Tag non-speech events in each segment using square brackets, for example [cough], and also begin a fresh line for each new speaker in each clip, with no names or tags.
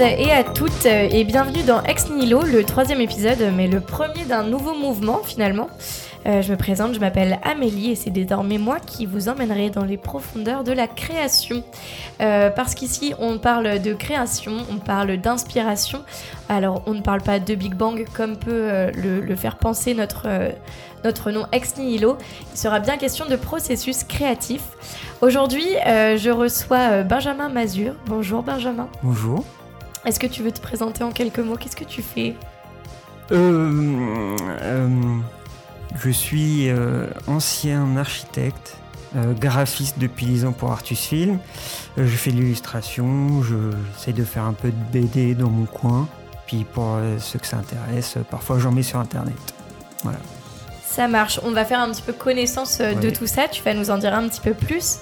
et à toutes et bienvenue dans Ex Nihilo, le troisième épisode, mais le premier d'un nouveau mouvement finalement. Euh, je me présente, je m'appelle Amélie et c'est désormais moi qui vous emmènerai dans les profondeurs de la création. Euh, parce qu'ici on parle de création, on parle d'inspiration. Alors on ne parle pas de Big Bang comme peut euh, le, faire penser notre, notre nom Ex Nihilo. Il sera bien question de processus créatif. Aujourd'hui je reçois Benjamin Mazur. Bonjour Benjamin.
Bonjour.
Est-ce que tu veux te présenter en quelques mots? Qu'est-ce que tu fais?
Euh, je suis euh, ancien architecte, euh, graphiste depuis 10 ans pour Artus Film. Euh, je fais de l'illustration, j'essaie de faire un peu de BD dans mon coin. Puis pour ceux que ça intéresse, parfois j'en mets sur Internet. Voilà.
Ça marche. On va faire un petit peu connaissance de tout ça. Tu vas nous en dire un petit peu plus.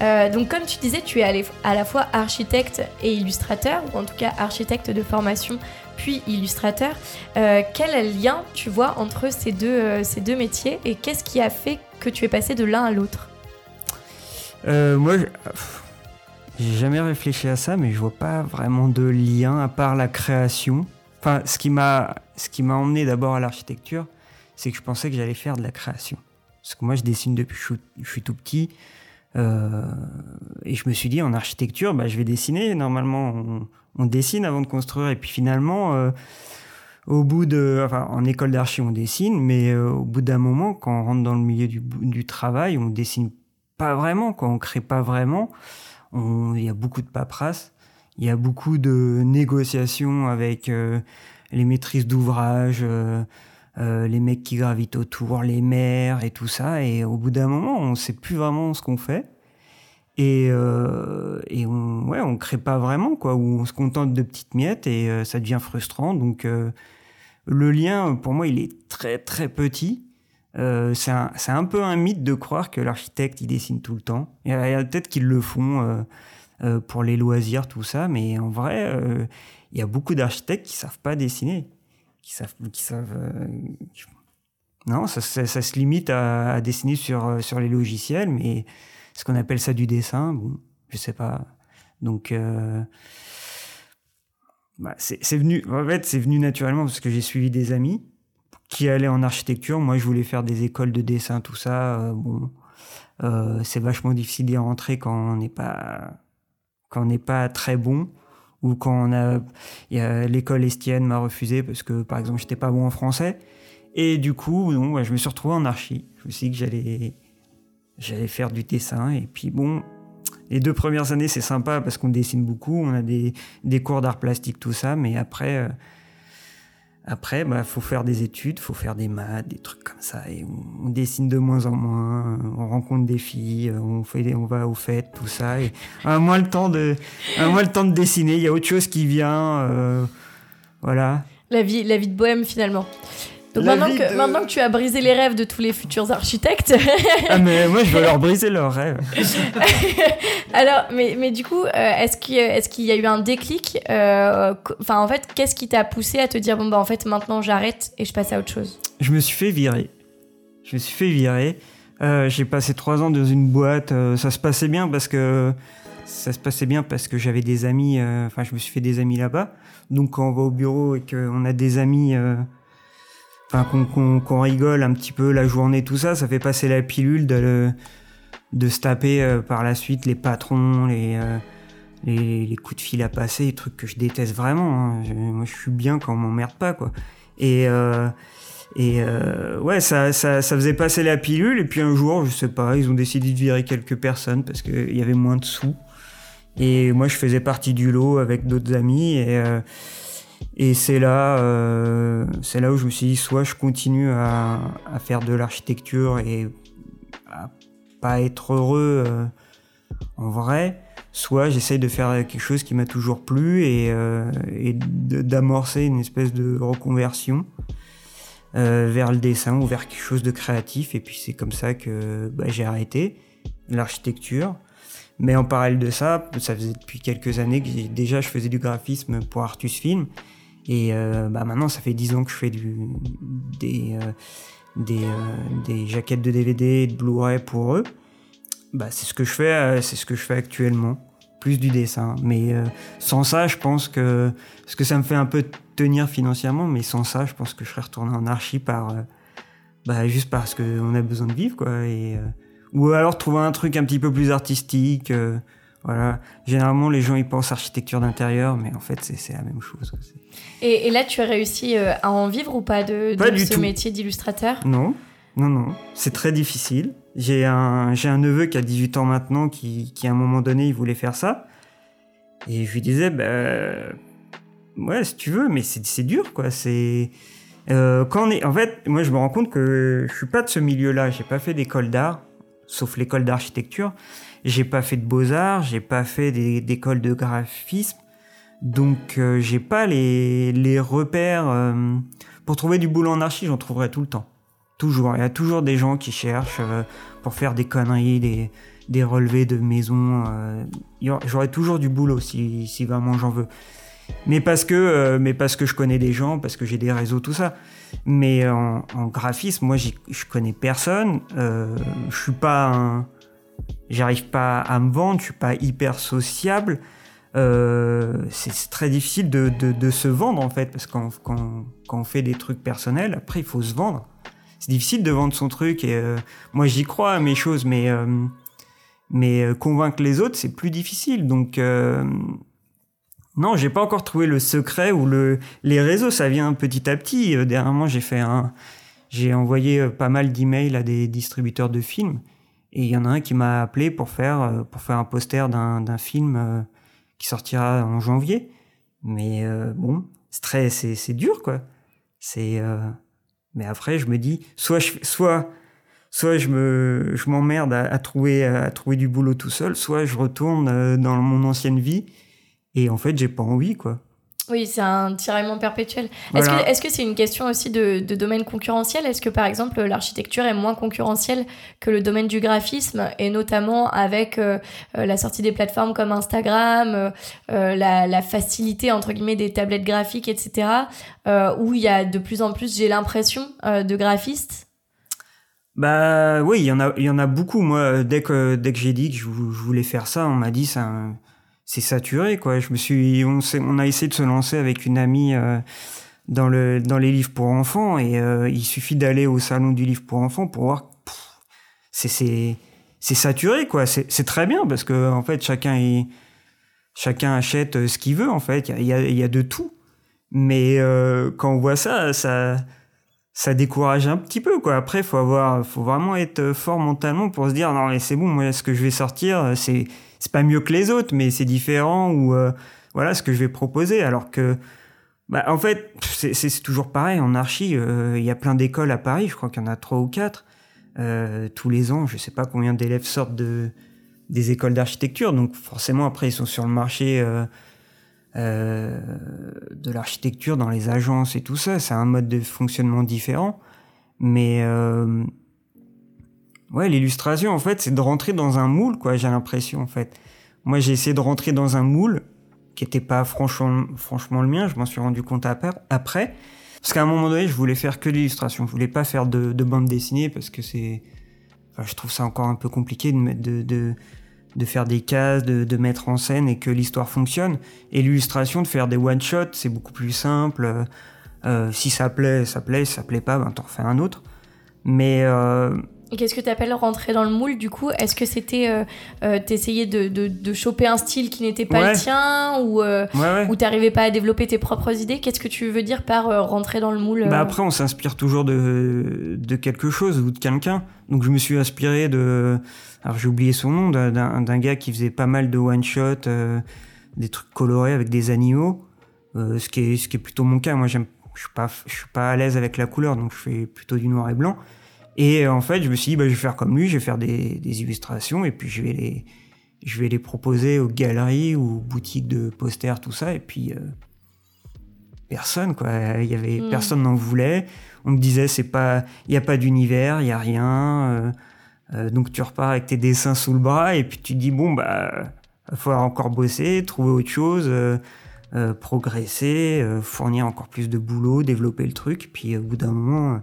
donc, comme tu disais, tu es à la fois architecte et illustrateur, ou en tout cas architecte de formation puis illustrateur. Euh, quel lien tu vois entre ces deux, euh, ces deux métiers et qu'est-ce qui a fait que tu es passé de l'un à l'autre?
Euh, Moi, j'ai jamais réfléchi à ça, mais je vois pas vraiment de lien à part la création. Enfin, ce qui m'a emmené d'abord à l'architecture, c'est que je pensais que j'allais faire de la création. Parce que moi, je dessine depuis que je suis tout petit. et je me suis dit, en architecture, bah, je vais dessiner. Normalement, on dessine avant de construire. Et puis finalement, euh, au bout de, en école d'archi, on dessine, mais euh, au bout d'un moment, quand on rentre dans le milieu du, du travail, on dessine pas vraiment, quand on crée pas vraiment. Il y a beaucoup de paperasse, il y a beaucoup de négociations avec euh, les maîtrises d'ouvrage. Les mecs qui gravitent autour, les maires et tout ça. Et au bout d'un moment, on sait plus vraiment ce qu'on fait. Et, euh, on, on crée pas vraiment, quoi, ou on se contente de petites miettes et euh, ça devient frustrant. Donc, euh, le lien, pour moi, il est très, très petit. Euh, c'est un, un, peu un mythe de croire que l'architecte, il dessine tout le temps. Il y a, peut-être qu'ils le font euh, pour les loisirs, tout ça, mais en vrai, il y a beaucoup d'architectes qui savent pas dessiner. Qui savent. Savent non, ça, ça, se limite à, dessiner sur, sur les logiciels, mais est-ce qu'on appelle ça du dessin Bon, je sais pas. Donc, euh, bah, c'est venu. En fait, c'est venu naturellement parce que j'ai suivi des amis qui allaient en architecture. Moi, je voulais faire des écoles de dessin, tout ça. Euh, bon, euh, c'est vachement difficile d'y rentrer quand on n'est pas quand on n'est pas très bon ou quand on a, l'école estienne m'a refusé parce que par exemple j'étais pas bon en français. Et du coup bon, je me suis retrouvé en archi. Je me suis dit que j'allais j'allais faire du dessin. Et puis bon, les deux premières années, c'est sympa parce qu'on dessine beaucoup, on a des, des cours d'art plastique, tout ça, mais après, euh, après, bah, faut faire des études, faut faire des maths, des trucs comme ça, et on, dessine de moins en moins, on rencontre des filles, on fait, on va aux fêtes, tout ça, et un moins le temps de, moins le dessiner, il y a autre chose qui vient, euh, voilà.
La vie, la vie de bohème finalement. Donc maintenant que, maintenant que tu as brisé les rêves de tous les futurs architectes.
ah, mais moi, je veux leur briser leurs rêves. [laughs]
Alors, mais, mais du coup, euh, est-ce qu'il est qu'il y a eu un déclic euh, Enfin, en fait, qu'est-ce qui t'a poussé à te dire, bon, bah, en fait, maintenant, j'arrête et je passe à autre chose?
Je me suis fait virer. Je me suis fait virer. Euh, j'ai passé trois ans dans une boîte. ça se passait bien parce que. Ça se passait bien parce que j'avais des amis. Enfin, je me suis fait des amis là-bas. Donc, quand on va au bureau et qu'on a des amis enfin qu'on rigole un petit peu la journée, tout ça, ça fait passer la pilule de, de se taper euh, par la suite les patrons, euh, les, les, coups de fil à passer, les trucs que je déteste vraiment. Hein. moi, je suis bien quand on m'emmerde pas, quoi. Et, euh, et ouais, ça, ça, ça, faisait passer la pilule. Et puis un jour, je sais pas, ils ont décidé de virer quelques personnes parce qu'il y avait moins de sous. Et moi, je faisais partie du lot avec d'autres amis. Et et c'est là, euh, là où je me suis dit, soit je continue à, faire de l'architecture et à pas être heureux euh, en vrai, soit j'essaye de faire quelque chose qui m'a toujours plu et, euh, d'amorcer une espèce de reconversion vers le dessin ou vers quelque chose de créatif. Et puis c'est comme ça que bah, j'ai arrêté l'architecture. Mais en parallèle de ça, ça faisait depuis quelques années que déjà je faisais du graphisme pour Artus Film. Et euh, bah maintenant, ça fait 10 ans que je fais du, des, euh, des, euh, des, jaquettes de DVD de Blu-ray pour eux. Bah, c'est ce que je fais, c'est ce que je fais actuellement. plus du dessin. Mais euh, sans ça, je pense que. Parce que ça me fait un peu tenir financièrement, mais sans ça, je pense que je serais retourné en archi par. Euh, bah, juste parce qu'on a besoin de vivre, quoi. Et, euh, ou alors trouver un truc un petit peu plus artistique. voilà. Généralement, les gens ils pensent architecture d'intérieur, mais en fait, c'est la même chose.
Et, et, là, tu as réussi à en vivre ou pas de, de ce métier d'illustrateur?
Non, non, non. C'est très difficile. J'ai un, un neveu qui a 18 ans maintenant qui, qui, à un moment donné, il voulait faire ça. Et je lui disais, bah, ouais, si tu veux, mais c'est dur, quoi. C'est. Euh, quand on est. En fait, moi, je me rends compte que je suis pas de ce milieu-là. J'ai pas fait d'école d'art, sauf l'école d'architecture. J'ai pas fait de beaux-arts, j'ai pas fait d'école de graphisme. Donc, euh, j'ai pas les, repères. Euh, pour trouver du boulot en archi, j'en trouverai tout le temps. Toujours. Il y a toujours des gens qui cherchent euh, pour faire des conneries, des, relevés de maison. Euh, J'aurai toujours du boulot si vraiment j'en veux. Mais parce, que, euh, mais parce que je connais des gens, parce que j'ai des réseaux, tout ça. Mais en, graphisme, moi, je connais personne. Euh, je suis pas. J'arrive pas à me vendre, je suis pas hyper sociable. Euh, c'est très difficile de, de, se vendre en fait, parce que fait des trucs personnels, après il faut se vendre c'est difficile de vendre son truc. Et moi, j'y crois à mes choses, mais mais convaincre les autres, c'est plus difficile. Donc non, j'ai pas encore trouvé le secret ou le les réseaux. Ça vient petit à petit. dernièrement, j'ai fait un, j'ai envoyé pas mal d'emails à des distributeurs de films. Et il y en a un qui m'a appelé pour faire, pour faire un poster d'un film qui sortira en janvier. Mais bon, c'est c'est dur quoi. C'est mais après, je me dis, soit je, soit, soit je me, je m'emmerde à, trouver, à trouver du boulot tout seul, soit je retourne euh, dans mon ancienne vie et en fait, j'ai pas envie, quoi.
Oui, c'est un tiraillement perpétuel. Est-ce que c'est une question aussi de, domaine concurrentiel? Est-ce que par exemple l'architecture est moins concurrentielle que le domaine du graphisme et notamment avec euh, euh, la sortie des plateformes comme Instagram, euh, la, facilité entre guillemets des tablettes graphiques, etc. où il y a de plus en plus, j'ai l'impression, de graphistes?
Bah oui, il y en a, il y en a beaucoup. Moi, dès que dès que j'ai dit que je, voulais faire ça, on m'a dit ça c'est saturé quoi. Je me suis, on, a essayé de se lancer avec une amie euh, dans le dans les livres pour enfants et euh, il suffit d'aller au salon du livre pour enfants pour voir. C'est c'est c'est saturé quoi. C'est très bien parce que en fait chacun chacun achète euh, ce qu'il veut en fait. Il y a, y a de tout. Mais quand on voit ça, ça ça décourage un petit peu quoi. Après faut avoir faut vraiment être fort mentalement pour se dire non mais c'est bon moi ce que je vais sortir c'est c'est pas mieux que les autres, mais c'est différent ou euh, voilà ce que je vais proposer. Alors que, bah, en fait, c'est toujours pareil. En archi, euh, il y a plein d'écoles à Paris. Je crois qu'il y en a trois ou quatre euh, tous les ans. Je sais pas combien d'élèves sortent de des écoles d'architecture. Donc forcément, après, ils sont sur le marché. De l'architecture dans les agences et tout ça, c'est un mode de fonctionnement différent. Mais Ouais, l'illustration, en fait, c'est de rentrer dans un moule, quoi, j'ai l'impression, en fait. Moi, j'ai essayé de rentrer dans un moule qui n'était pas franchement, franchement le mien, je m'en suis rendu compte après. Parce qu'à un moment donné, je voulais faire que l'illustration. Je voulais pas faire de, de bande dessinée parce que c'est. Je trouve ça encore un peu compliqué de, de, de, de faire des cases, de, de, mettre en scène et que l'histoire fonctionne. Et l'illustration, de faire des one-shots, c'est beaucoup plus simple. Euh, si ça plaît, ça plaît. Si ça plaît pas, ben t'en refais un autre. Mais. Euh,
Qu'est-ce que tu appelles rentrer dans le moule du coup? Est-ce que c'était euh, euh t'essayer de, de, de, choper un style qui n'était pas le tien ou euh, ou t'arrivais pas à développer tes propres idées? Qu'est-ce que tu veux dire par euh, rentrer dans le moule
bah Après, on s'inspire toujours de, de quelque chose ou de quelqu'un. Donc je me suis inspiré de, alors j'ai oublié son nom, d'un gars qui faisait pas mal de one shot, des trucs colorés avec des animaux, ce qui est ce qui est plutôt mon cas. Moi, je suis pas je suis pas à l'aise avec la couleur, donc je fais plutôt du noir et blanc. Et en fait, je me suis dit, bah, je vais faire comme lui, je vais faire des, des, illustrations et puis je vais les, je vais les proposer aux galeries ou boutiques de posters, tout ça. Et puis, euh, personne, quoi. Il y avait, hmm. personne n'en voulait. On me disait, c'est pas, il n'y a pas d'univers, il n'y a rien. Euh, euh, donc tu repars avec tes dessins sous le bras et puis tu dis, bon, bah, va falloir encore bosser, trouver autre chose. progresser, fournir encore plus de boulot, développer le truc, puis au bout d'un moment,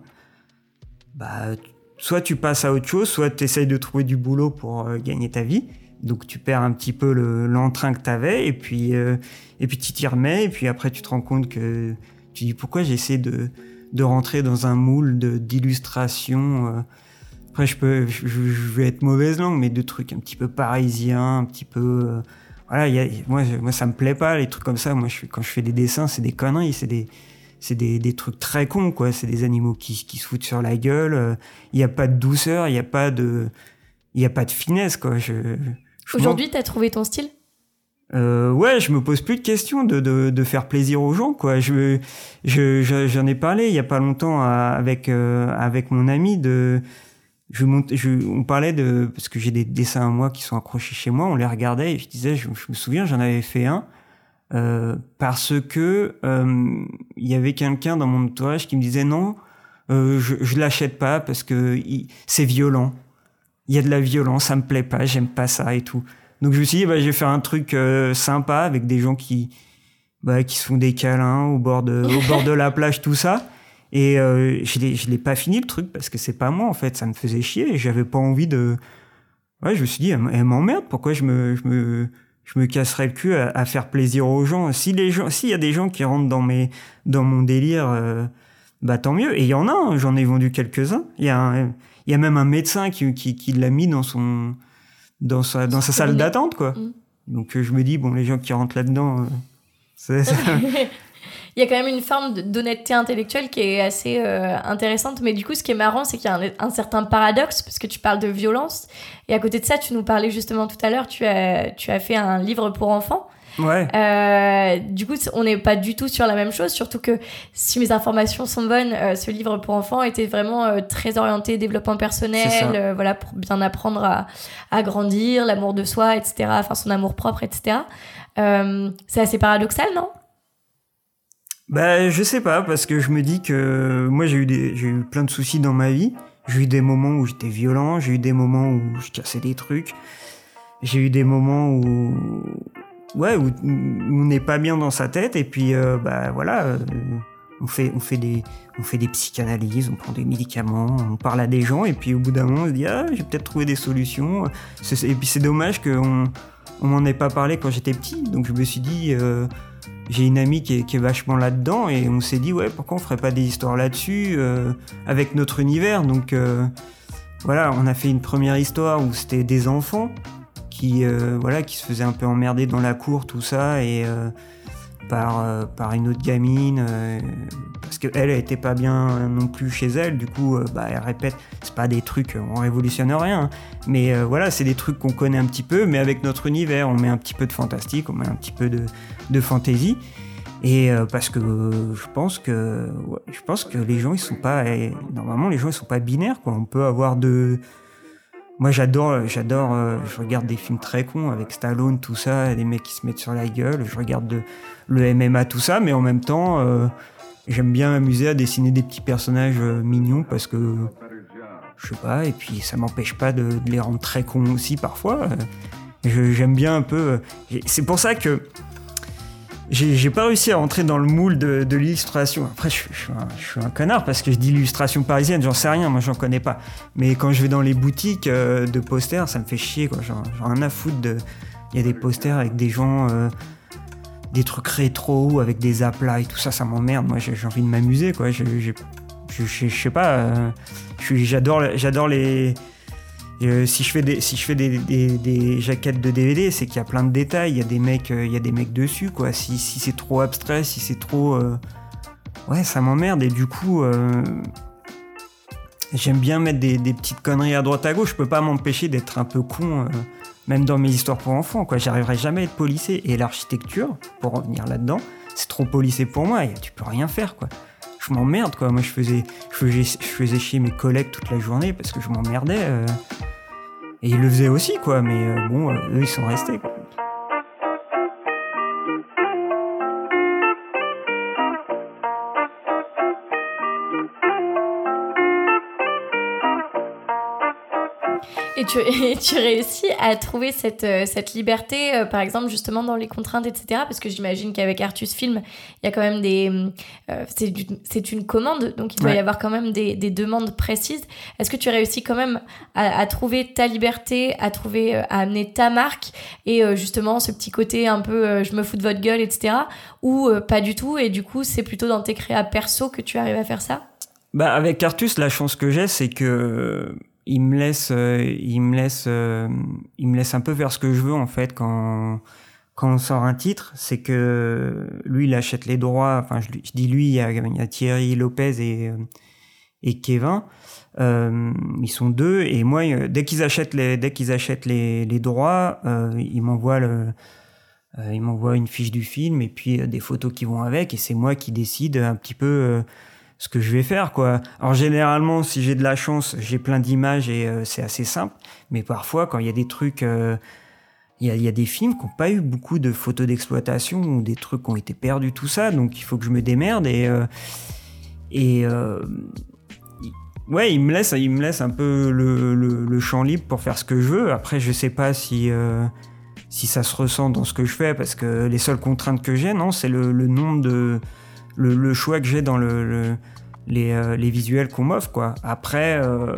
bah, soit tu passes à autre chose, soit tu essayes de trouver du boulot pour euh, gagner ta vie. Donc tu perds un petit peu l'entrain que tu avais et puis euh, et puis tu t'y remets et puis après tu te rends compte que tu dis pourquoi j'essaie de de rentrer dans un moule d'illustration. Euh. Après je peux je, vais être mauvaise langue mais de trucs un petit peu parisiens, un petit peu euh, voilà, y a, moi moi ça me plaît pas les trucs comme ça. Moi je quand je fais des dessins, c'est des conneries, c'est des c'est des, des, trucs très cons quoi, c'est des animaux qui, qui se foutent sur la gueule, il n'y a pas de douceur, il n'y a pas de il y a pas de finesse quoi. Je,
Aujourd'hui, tu as trouvé ton style?
Euh, ouais, je me pose plus de questions de, de, de faire plaisir aux gens, quoi. Je, je, j'en ai parlé il y a pas longtemps avec euh, avec mon ami de, je, je on parlait de parce que j'ai des dessins à moi qui sont accrochés chez moi, on les regardait et je disais, je, me souviens, j'en avais fait un euh, parce que euh, il y avait quelqu'un dans mon entourage qui me disait non, euh, je, je l'achète pas parce que c'est violent il y a de la violence, ça me plaît pas, j'aime pas ça et tout. Donc je me suis dit, bah, je vais faire un truc euh, sympa avec des gens qui, bah, qui se font des câlins au bord de, au bord de la plage, tout ça. Et euh, je je l'ai pas fini le truc parce que c'est pas moi en fait, ça me faisait chier et j'avais pas envie de. Ouais, je me suis dit, elle, m'emmerde, pourquoi je me, je me, je me casserais le cul à, faire plaisir aux gens? Si les gens, s'il y a des gens qui rentrent dans mes, dans mon délire, euh, bah tant mieux. Et il y en a, hein, j'en ai vendu quelques-uns. Il y a un, il y a même un médecin qui, qui, qui l'a mis dans son dans sa dans sa salle d'attente quoi. Mm. Donc euh, je me dis bon les gens qui rentrent là-dedans euh, [laughs] [laughs]
il y a quand même une forme d'honnêteté intellectuelle qui est assez euh, intéressante. Mais du coup, ce qui est marrant, c'est qu'il y a un, un, certain paradoxe, parce que tu parles de violence. Et à côté de ça, tu nous parlais justement tout à l'heure, tu as, tu as fait un livre pour enfants.
Ouais.
Euh, du coup, on n'est pas du tout sur la même chose, surtout que si mes informations sont bonnes, euh, ce livre pour enfants était vraiment euh, très orienté développement personnel, voilà, pour bien apprendre à, à grandir, l'amour de soi, etc., enfin son amour propre, etc. c'est assez paradoxal, non?
Bah, je sais pas, parce que je me dis que moi j'ai eu, des, j'ai eu plein de soucis dans ma vie. J'ai eu des moments où j'étais violent, j'ai eu des moments où je cassais des trucs. J'ai eu des moments où ouais, où, on n'est pas bien dans sa tête et puis euh, bah voilà, euh, on fait on fait des on fait des psychanalyses, on prend des médicaments, on parle à des gens et puis au bout d'un moment on se dit ah j'ai peut-être trouvé des solutions. Et puis c'est dommage qu'on on m'en ait pas parlé quand j'étais petit, donc je me suis dit euh, j'ai une amie qui est, vachement là-dedans et on s'est dit ouais pourquoi on ferait pas des histoires là-dessus avec notre univers donc voilà on a fait une première histoire où c'était des enfants qui euh, voilà qui se faisait un peu emmerder dans la cour tout ça et euh, par euh, par une autre gamine parce que elle, était pas bien non plus chez elle du coup bah elle répète c'est pas des trucs on révolutionne rien hein. mais voilà c'est des trucs qu'on connaît un petit peu mais avec notre univers on met un petit peu de fantastique on met un petit peu de de fantaisie et parce que je pense que je pense que les gens ils sont pas normalement les gens ils sont pas binaires quoi on peut avoir de moi, j'adore, j'adore, euh, je regarde des films très cons avec Stallone, tout ça, des mecs qui se mettent sur la gueule. Je regarde le MMA, tout ça, mais en même temps, euh, j'aime bien m'amuser à dessiner des petits personnages euh, mignons parce que, je sais pas, et puis ça m'empêche pas de, les rendre très cons aussi parfois. j'aime bien un peu. C'est pour ça que j'ai pas réussi à rentrer dans le moule de, l'illustration. Après, je, suis un connard parce que je dis illustration parisienne, j'en sais rien, moi j'en connais pas. Mais quand je vais dans les boutiques euh, de posters, ça me fait chier, quoi. Genre, rien à foutre de. Il y a des posters avec des gens. Euh, des trucs rétro, avec des aplats et tout ça, ça m'emmerde. Moi, j'ai envie de m'amuser, quoi. Je, je, sais pas. Euh, j'adore les euh, si je fais des, si je fais des, des, jaquettes de DVD, c'est qu'il y a plein de détails, il y a des mecs, euh, il y a des mecs dessus, quoi. Si, si c'est trop abstrait, si c'est trop, euh, ouais, ça m'emmerde. Et du coup, j'aime bien mettre des, petites conneries à droite à gauche. Je peux pas m'empêcher d'être un peu con, même dans mes histoires pour enfants, quoi. J'arriverai jamais à être polissé. Et l'architecture, pour revenir là-dedans, c'est trop polissé pour moi. Tu peux rien faire, quoi je m'emmerde quoi. Moi je faisais, je faisais, je faisais chier mes collègues toute la journée parce que je m'emmerdais. Euh. et ils le faisaient aussi quoi, mais euh, bon, euh, eux ils sont restés quoi.
Et tu, et tu réussis à trouver cette, euh, cette liberté, euh, par exemple, justement dans les contraintes, etc. Parce que j'imagine qu'avec Artus Film, il y a quand même des. euh, c'est une commande, donc il doit y avoir quand même des, des demandes précises. Est-ce que tu réussis quand même à, à trouver ta liberté, à trouver, à amener ta marque et euh, justement ce petit côté un peu je me fous de votre gueule, etc. Ou pas du tout, et du coup, c'est plutôt dans tes créas perso que tu arrives à faire ça?
Bah, avec Artus, la chance que j'ai, c'est que il me laisse, euh, il me laisse, euh, il me laisse un peu faire ce que je veux en fait quand quand on sort un titre. C'est que lui, il achète les droits. Enfin, je, dis lui, il y a, Thierry Lopez et euh, et Kevin. Euh, ils sont deux et moi, dès qu'ils achètent les, dès qu'ils achètent les, les droits, euh, ils m'envoient le euh, ils m'envoient une fiche du film et puis des photos qui vont avec et c'est moi qui décide un petit peu ce que je vais faire quoi. Alors généralement si j'ai de la chance, j'ai plein d'images et euh, c'est assez simple, mais parfois quand il y a des trucs euh, il y, a, des films qui n'ont pas eu beaucoup de photos d'exploitation ou des trucs qui ont été perdus, tout ça, donc il faut que je me démerde et euh, ouais, il me laisse, il me laisse un peu le, champ libre pour faire ce que je veux. Après, je sais pas si si ça se ressent dans ce que je fais, parce que les seules contraintes que j'ai, non, c'est le nombre de le, choix que j'ai dans euh, les visuels qu'on m'offre, quoi. Après, euh,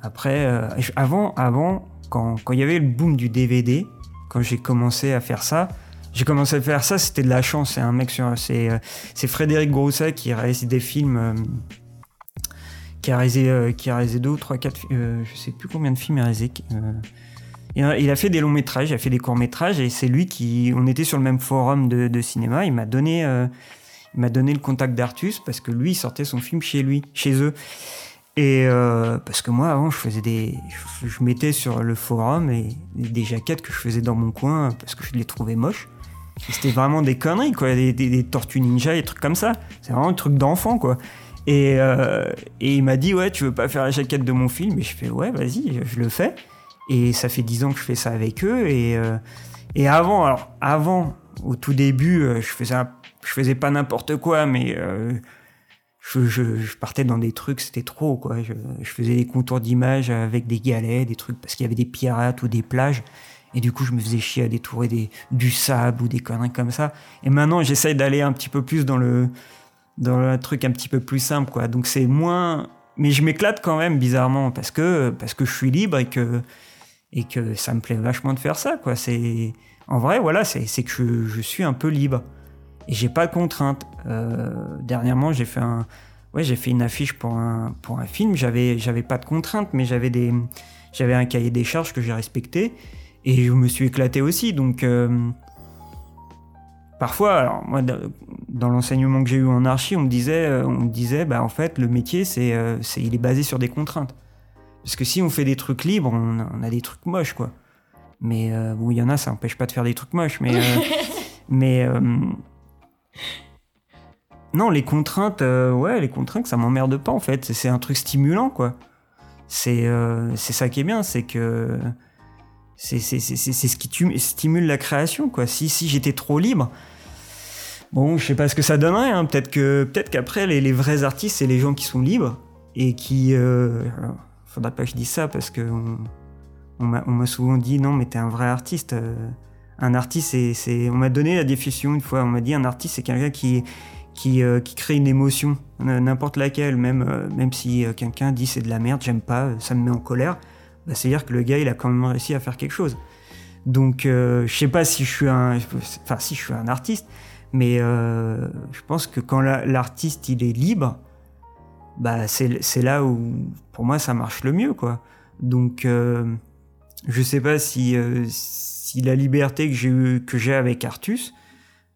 après, euh, avant, avant, quand il y avait le boom du DVD, quand j'ai commencé à faire ça. J'ai commencé à faire ça, c'était de la chance. C'est un mec sur, c'est, c'est Frédéric Grousset qui réalise des films, qui a réalisé, qui a réalisé deux ou trois, quatre, je sais plus combien de films il a réalisé. il a- fait des longs métrages, il a fait des courts métrages, et c'est lui qui, on était sur le même forum de, cinéma. Il m'a donné, il m'a donné le contact d'Artus parce que lui, il sortait son film chez lui, chez eux. Et euh, parce que moi, avant, je faisais des, je, mettais sur le forum et, des jaquettes que je faisais dans mon coin parce que je les trouvais moches. C'était vraiment des conneries, quoi, des, tortues ninja, des trucs comme ça. C'est vraiment un truc d'enfant, quoi. Et, euh, et il m'a dit, ouais, tu veux pas faire la jaquette de mon film? Et je fais, ouais, vas-y, je le fais. Et ça fait 10 ans que je fais ça avec eux. Et, euh, et avant, alors, avant, au tout début, je faisais, un- je faisais pas n'importe quoi, mais euh, je, partais dans des trucs, c'était trop, quoi. Je, faisais des contours d'images avec des galets, des trucs, parce qu'il y avait des pirates ou des plages. Et du coup, je me faisais chier à détourer du sable ou des conneries comme ça. Et maintenant, j'essaye d'aller un petit peu plus dans le, dans le truc un petit peu plus simple, quoi. Donc c'est moins. Mais je m'éclate quand même, bizarrement, parce que, parce que je suis libre et que, et que ça me plaît vachement de faire ça, quoi. C'est. En vrai, voilà, c'est que je suis un peu libre. Et j'ai pas de contraintes. Euh, dernièrement, j'ai fait un. Ouais, j'ai fait une affiche pour un, pour un film. J'avais, j'avais pas de contraintes, mais j'avais des, j'avais un cahier des charges que j'ai respecté. Et je me suis éclaté aussi. Donc, euh, parfois, alors moi, dans- l'enseignement que j'ai eu en archi, on me disait, euh, on me disait, bah en fait, le métier, c'est, c'est, il est basé sur des contraintes. Parce que si on fait des trucs libres, on, a- on a des trucs moches, quoi. Mais euh, bon, il y en a, ça n'empêche pas de faire des trucs moches. Mais, [laughs] mais non, les contraintes, euh, ouais, les contraintes, ça m'emmerde pas en fait. C'est, un truc stimulant, quoi. C'est, euh, ça qui est bien, c'est que c'est, ce qui stimule la création, quoi. Si, si j'étais trop libre, bon, je sais pas ce que ça donnerait. hein. Peut-être que, peut-être qu'après, les, les vrais artistes, c'est les gens qui sont libres et qui, euh, faudrait pas que je dise ça parce que on, on m'a, souvent dit non, mais t'es un vrai artiste. Un artiste, c'est, on m'a donné la définition une fois. On m'a dit un artiste, c'est quelqu'un qui qui, euh, crée une émotion, n'importe laquelle, même, euh, même si euh, quelqu'un dit c'est de la merde, j'aime pas, ça me met en colère, bah, c'est-à-dire que le gars, il a quand même réussi à faire quelque chose. Donc, je sais pas si je suis un, enfin, si je suis un artiste, mais je pense que quand la- l'artiste, il est libre, bah, c'est là où, pour moi, ça marche le mieux, quoi. Donc, je sais pas si, si la liberté que j'ai eu- que j'ai avec Artus,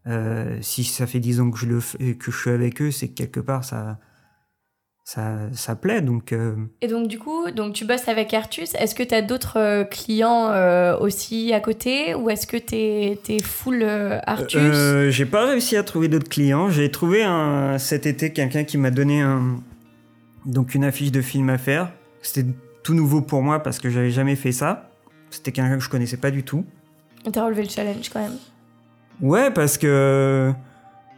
euh, si ça fait 10 ans que je, le fais- que je suis avec eux, c'est que quelque part ça, ça, ça plaît. Donc, euh,
Et donc, du coup, donc tu bosses avec Artus. Est-ce que tu as d'autres euh, clients euh, aussi à côté ou est-ce que tu es, full euh, Artus?
Euh, j'ai pas réussi à trouver d'autres clients. J'ai trouvé un, cet été quelqu'un qui m'a donné un, donc une affiche de film à faire. C'était tout nouveau pour moi parce que j'avais jamais fait ça. C'était quelqu'un que je connaissais pas du tout.
T'as relevé le challenge quand même.
Ouais, parce que.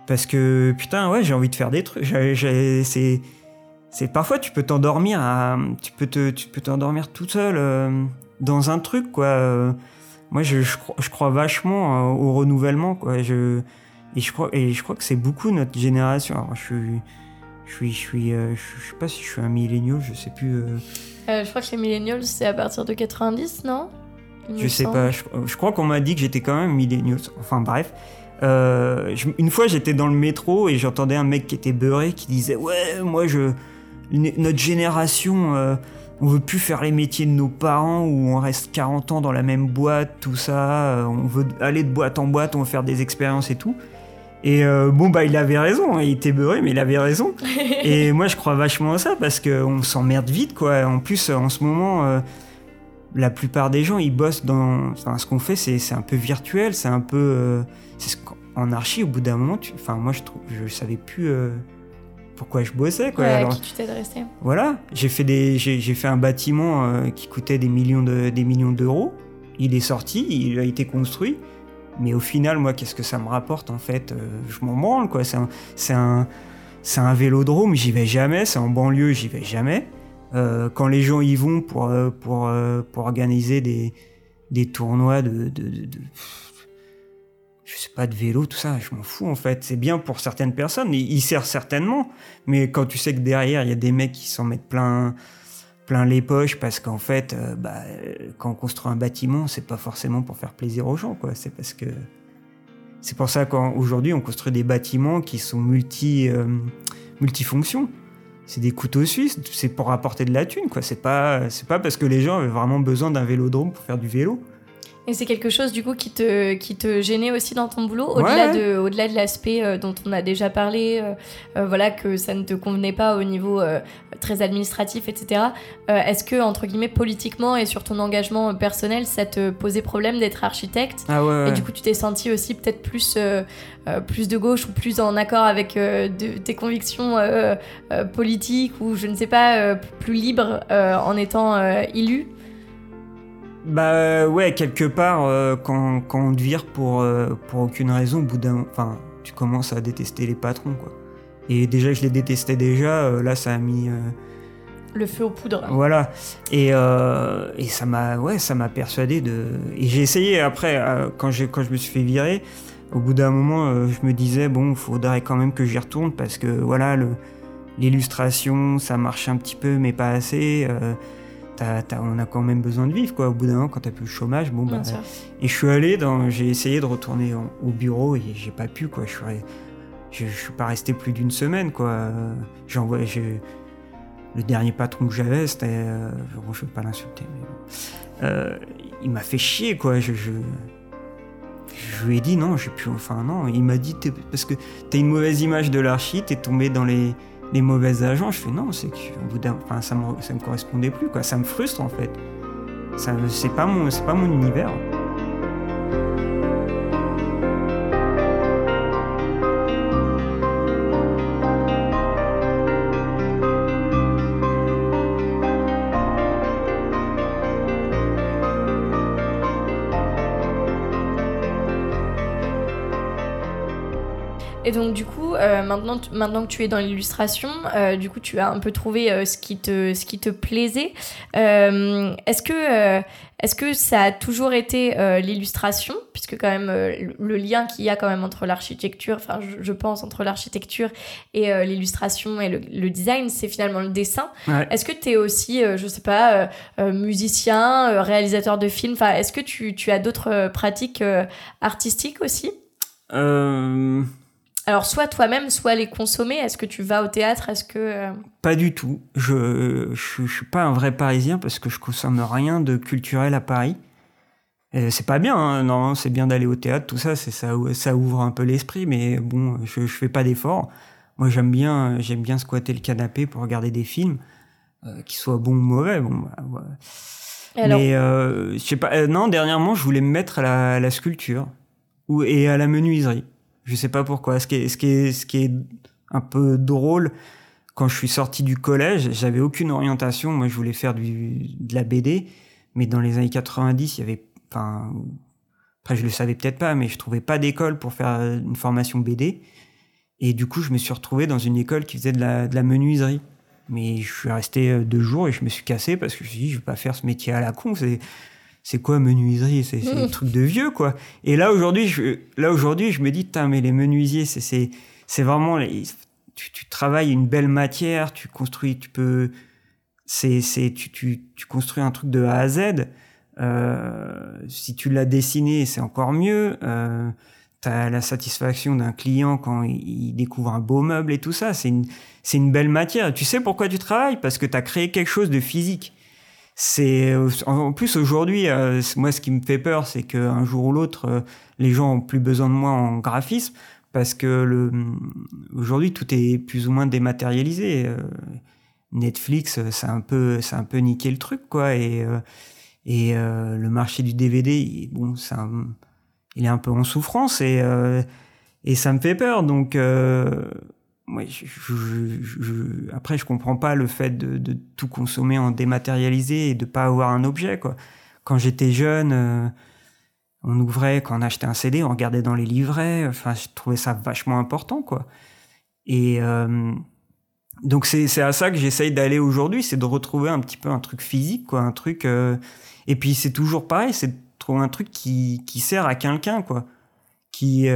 Parce que, putain, ouais, j'ai envie de faire des trucs. C'est. c'est parfois tu peux t'endormir à, tu peux te, tu peux t'endormir tout seul euh, dans un truc quoi. Euh, moi, je, je, crois, je crois vachement euh, au renouvellement quoi. Je, et je crois, et je crois que c'est beaucoup notre génération. Alors, je suis, je suis, je suis, euh, je, je sais pas si je suis un millénial, je sais plus. euh,
Euh, je crois que les millennials, c'est à partir de 90, non?
Je sais pas, je, je crois qu'on m'a dit que j'étais quand même millennials. Enfin bref. Euh, je- une fois j'étais dans le métro et j'entendais un mec qui était beurré qui disait Ouais, moi je. Notre génération, euh, on veut plus faire les métiers de nos parents où on reste 40 ans dans la même boîte, tout ça. euh, on veut aller de boîte en boîte, on veut faire des expériences et tout. Et euh, bon, bah il avait raison, hein, il était beurré, mais il avait raison. [laughs] Et moi, je crois vachement à ça parce qu'on s'emmerde vite, quoi. En plus, en ce moment, la plupart des gens, ils bossent dans. Enfin, ce qu'on fait, c'est un peu virtuel, c'est un peu. euh, c'est ce qu'en- en archi, au bout d'un moment, tu... enfin, moi, je trouve, je savais plus euh, pourquoi je bossais, quoi.
Ouais, à qui tu
voilà, j'ai fait des, j'ai j'ai fait un bâtiment euh, qui coûtait des millions de, des millions d'euros. Il est sorti, il a été construit. Mais au final, moi, qu'est-ce que ça me rapporte en fait Euh, Je m'en branle, quoi. C'est un, c'est un, c'est un vélodrome, j'y vais jamais. C'est en banlieue, j'y vais jamais. Euh, quand les gens y vont pour, euh, pour, euh, pour organiser des, des tournois de, de, je sais pas, de vélo, tout ça, je m'en fous en fait. C'est bien pour certaines personnes, il, il sert certainement. Mais quand tu sais que derrière, il y a des mecs qui s'en mettent plein, plein les poches parce qu'en fait, bah, quand on construit un bâtiment, c'est pas forcément pour faire plaisir aux gens, quoi. C'est parce que. C'est pour ça qu'aujourd'hui, on construit des bâtiments qui sont multi, multifonctions. C'est des couteaux suisses, c'est pour apporter de la thune, quoi. C'est pas, c'est pas parce que les gens avaient vraiment besoin d'un vélodrome pour faire du vélo.
Et c'est quelque chose du coup qui te, qui te gênait aussi dans ton boulot, au-delà
Ouais.
de, au-delà de l'aspect euh, dont on a déjà parlé, euh, euh, voilà que ça ne te convenait pas au niveau euh, très administratif, etc. Est-ce que entre guillemets politiquement et sur ton engagement personnel, ça te posait problème d'être architecte?
Ah ouais,
Et du coup, tu t'es senti aussi peut-être plus, plus de gauche ou plus en accord avec de- tes convictions politiques ou je ne sais pas, plus libre en étant élu?
Bah ouais, quelque part, euh, quand, quand on te vire pour, euh, pour aucune raison, au bout d'un... Enfin, tu commences à détester les patrons, quoi. Et déjà je les détestais déjà, euh, là, ça a mis... euh,
le feu aux poudres.
Voilà. Et, euh, et ça m'a ouais, ça m'a persuadé de. Et j'ai essayé après, euh, quand, quand je me suis fait virer, au bout d'un moment, euh, je me disais, bon, faudrait quand même que j'y retourne parce que voilà, l'illustration, ça marche un petit peu, mais pas assez. On a quand même besoin de vivre, quoi. Au bout d'un moment, quand t'as plus le chômage, bon, bah. Et je suis allé dans. J'ai essayé de retourner en- au bureau et j'ai pas pu, quoi. Je suis, re- je, je suis pas resté plus d'une semaine, quoi. J'ai- Le dernier patron que j'avais, c'était. euh, bon, je veux pas l'insulter, mais. bon. Euh, il m'a fait chier, quoi. Je, je, je lui ai dit non, j'ai plus. Enfin, non. Il m'a dit parce que t'as une mauvaise image de l'archi, t'es tombé dans les, les mauvais agents. Je fais non, c'est enfin, ça, me, ça me correspondait plus, quoi. Ça me frustre, en fait. Ça, c'est pas mon, c'est pas mon univers.
Euh, maintenant, maintenant que tu es dans l'illustration, euh, du coup, tu as un peu trouvé euh, ce qui te, ce qui te plaisait. Est-ce que, est-ce que ça a toujours été l'illustration, puisque quand même le- lien qu'il y a quand même entre l'architecture, enfin, je, je pense entre l'architecture et l'illustration et le, le design, c'est finalement le dessin.
Ouais.
Est-ce que tu es aussi, je sais pas, musicien, réalisateur de films? Enfin, est-ce que tu, tu as d'autres pratiques artistiques aussi? Alors, soit toi-même, soit les consommer. Est-ce que tu vas au théâtre? Est-ce que. euh,
Pas du tout. Je, je, je suis pas un vrai Parisien parce que je consomme rien de culturel à Paris. C'est pas bien, hein. non, c'est bien d'aller au théâtre, tout ça, c'est ça, ça ouvre un peu l'esprit, mais bon, je, je fais pas d'efforts. Moi, j'aime bien, j'aime bien squatter le canapé pour regarder des films, euh, qu'ils soient bons ou mauvais. Bon, bah, ouais.
et alors,
Mais euh, je sais pas. euh, non, dernièrement, je voulais me mettre à la, à la sculpture ou et à la menuiserie. Je sais pas pourquoi. Ce qui est, un peu drôle, quand je suis sorti du collège, j'avais aucune orientation. Moi, je voulais faire de la BD, mais dans les années 90, il y avait, enfin, après je le savais peut-être pas, mais je trouvais pas d'école pour faire une formation BD. Et du coup, je me suis retrouvé dans une école qui faisait de la, menuiserie. mais je suis resté deux jours et je me suis cassé parce que je me suis dit, je vais pas faire ce métier à la con. C'est quoi menuiserie? C'est un mmh. truc de vieux, quoi. Et là, aujourd'hui, je, là, aujourd'hui, je me dis, mais les menuisiers, c'est, c'est, c'est vraiment, les, tu, tu, travailles une belle matière, tu construis, tu peux, c'est, c'est, tu, tu, tu construis un truc de A à Z. Euh, si tu l'as dessiné, c'est encore mieux. Euh, tu as la satisfaction d'un client quand il, découvre un beau meuble et tout ça. C'est une, c'est une belle matière. Tu sais pourquoi tu travailles? Parce que tu as créé quelque chose de physique c'est en plus aujourd'hui euh, moi ce qui me fait peur c'est qu'un jour ou l'autre euh, les gens ont plus besoin de moi en graphisme parce que le aujourd'hui tout est plus ou moins dématérialisé euh, Netflix c'est un peu c'est un peu niqué le truc quoi et et le marché du DVD bon ça il est un peu en souffrance et et ça me fait peur donc moi, je, je, après, je comprends pas le fait de, tout consommer en dématérialisé et de pas avoir un objet. Quoi. Quand j'étais jeune, euh, on ouvrait, quand on achetait un CD, on regardait dans les livrets. Enfin, je trouvais ça vachement important. Quoi. Et euh, donc, c'est à ça que j'essaye d'aller aujourd'hui, c'est de retrouver un petit peu un truc physique, quoi, un truc. Euh, et puis, c'est toujours pareil, c'est de trouver un truc qui, qui sert à quelqu'un, quoi. Qui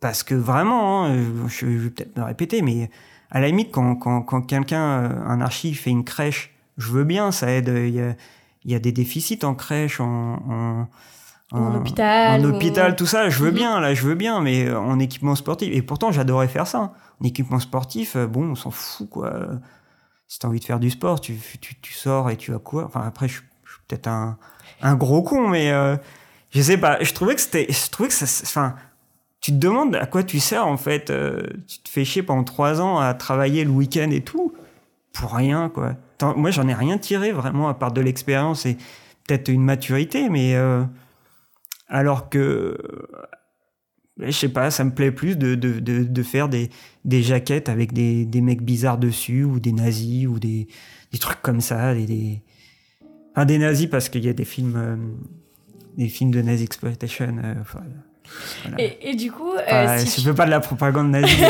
parce que vraiment, hein, je, vais peut-être me répéter, mais à la limite, quand, quand, quand quelqu'un, euh, un archive fait une crèche, je veux bien, ça aide. Il y a, il y a des déficits en crèche, en,
en, hôpital.
En hôpital, tout ça, je veux mhm. bien, là, je veux bien, mais euh, en équipement sportif. Et pourtant, j'adorais faire ça. En équipement sportif, euh, bon, on s'en fout, quoi. Si t'as envie de faire du sport, tu, tu, tu, sors et tu vas quoi? Enfin, après, je, suis peut-être un, un gros con, mais je sais pas. Je trouvais que c'était, je trouvais que ça, enfin, tu te demandes à quoi tu sers en fait. Euh, tu te fais chier pendant trois ans à travailler le week-end et tout pour rien quoi. Moi j'en ai rien tiré vraiment à part de l'expérience et peut-être une maturité, mais euh, alors que je sais pas, ça me plaît plus de, de, de, faire des, des jaquettes avec des, des, mecs bizarres dessus ou des nazis ou des, des trucs comme ça, des, des... Nazis parce qu'il y a des films euh, des films de nazi exploitation.
Et, du coup.
Euh, si je veux pas de la propagande nazie. [laughs]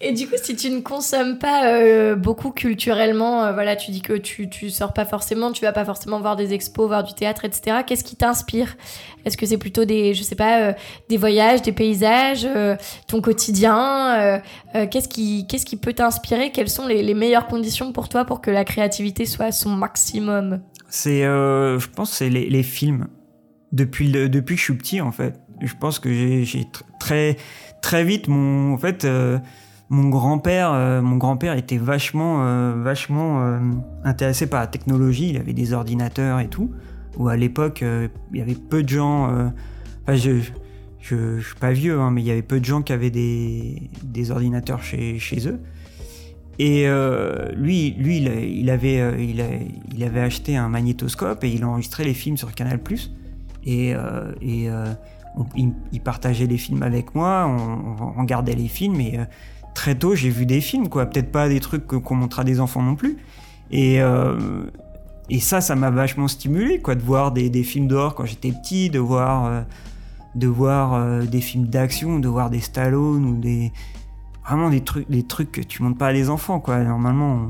Euh.
Et du coup, si tu ne consommes pas euh, beaucoup culturellement, voilà, tu dis que tu, tu sors pas forcément, tu vas pas forcément voir des expos, voir du théâtre, etc. Qu'est-ce qui t'inspire? Est-ce que c'est plutôt des, je sais pas, des voyages, des paysages, ton quotidien Qu'est-ce qui, qu'est-ce qui peut t'inspirer? Quelles sont les, les, meilleures conditions pour toi pour que la créativité soit à son maximum?
C'est, je pense, c'est les, les films depuis, depuis que je suis petit, en fait. Je pense que j'ai très, très vite, mon, en fait, euh, mon grand-père, euh, mon grand-père était vachement, euh, vachement intéressé par la technologie. Il avait des ordinateurs et tout. Ou à l'époque, il y avait peu de gens. Enfin, je, je, je, suis pas vieux, hein, mais il y avait peu de gens qui avaient des, des ordinateurs chez, chez eux. Et lui, lui, il, avait, il, il, avait acheté un magnétoscope et il enregistrait les films sur Canal+ et, euh, et euh, il, partageait les films avec moi, on, regardait les films et euh, très tôt j'ai vu des films quoi, peut-être pas des trucs qu'on montre à des enfants non plus. Et ça, ça m'a vachement stimulé, quoi, de voir des, films dehors quand j'étais petit, de voir, de voir des films d'action, de voir des Stallone ou des vraiment des trucs, des trucs que tu montres pas à des enfants, quoi. Normalement,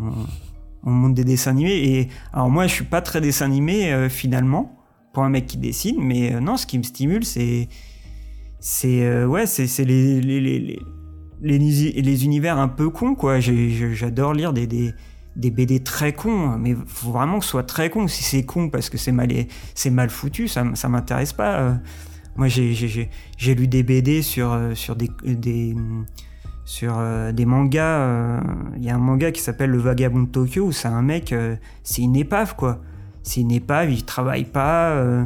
on, montre des dessins animés. Et alors moi, je suis pas très dessin animé finalement un mec qui dessine, mais euh, non, ce qui me stimule, c'est. C'est. Euh, ouais, c'est les les, les, les, les, univers un peu cons, quoi. J'adore lire des, des, des, BD très cons, mais faut vraiment que ce soit très con. Si c'est con parce que c'est mal, mal foutu, ça, ça m'intéresse pas. Euh. Moi, j'ai lu des BD sur, sur des, des sur des mangas. Il y a un manga qui s'appelle Le Vagabond de Tokyo où c'est un mec, c'est une épave quoi c'est une épave, il travaille pas, euh,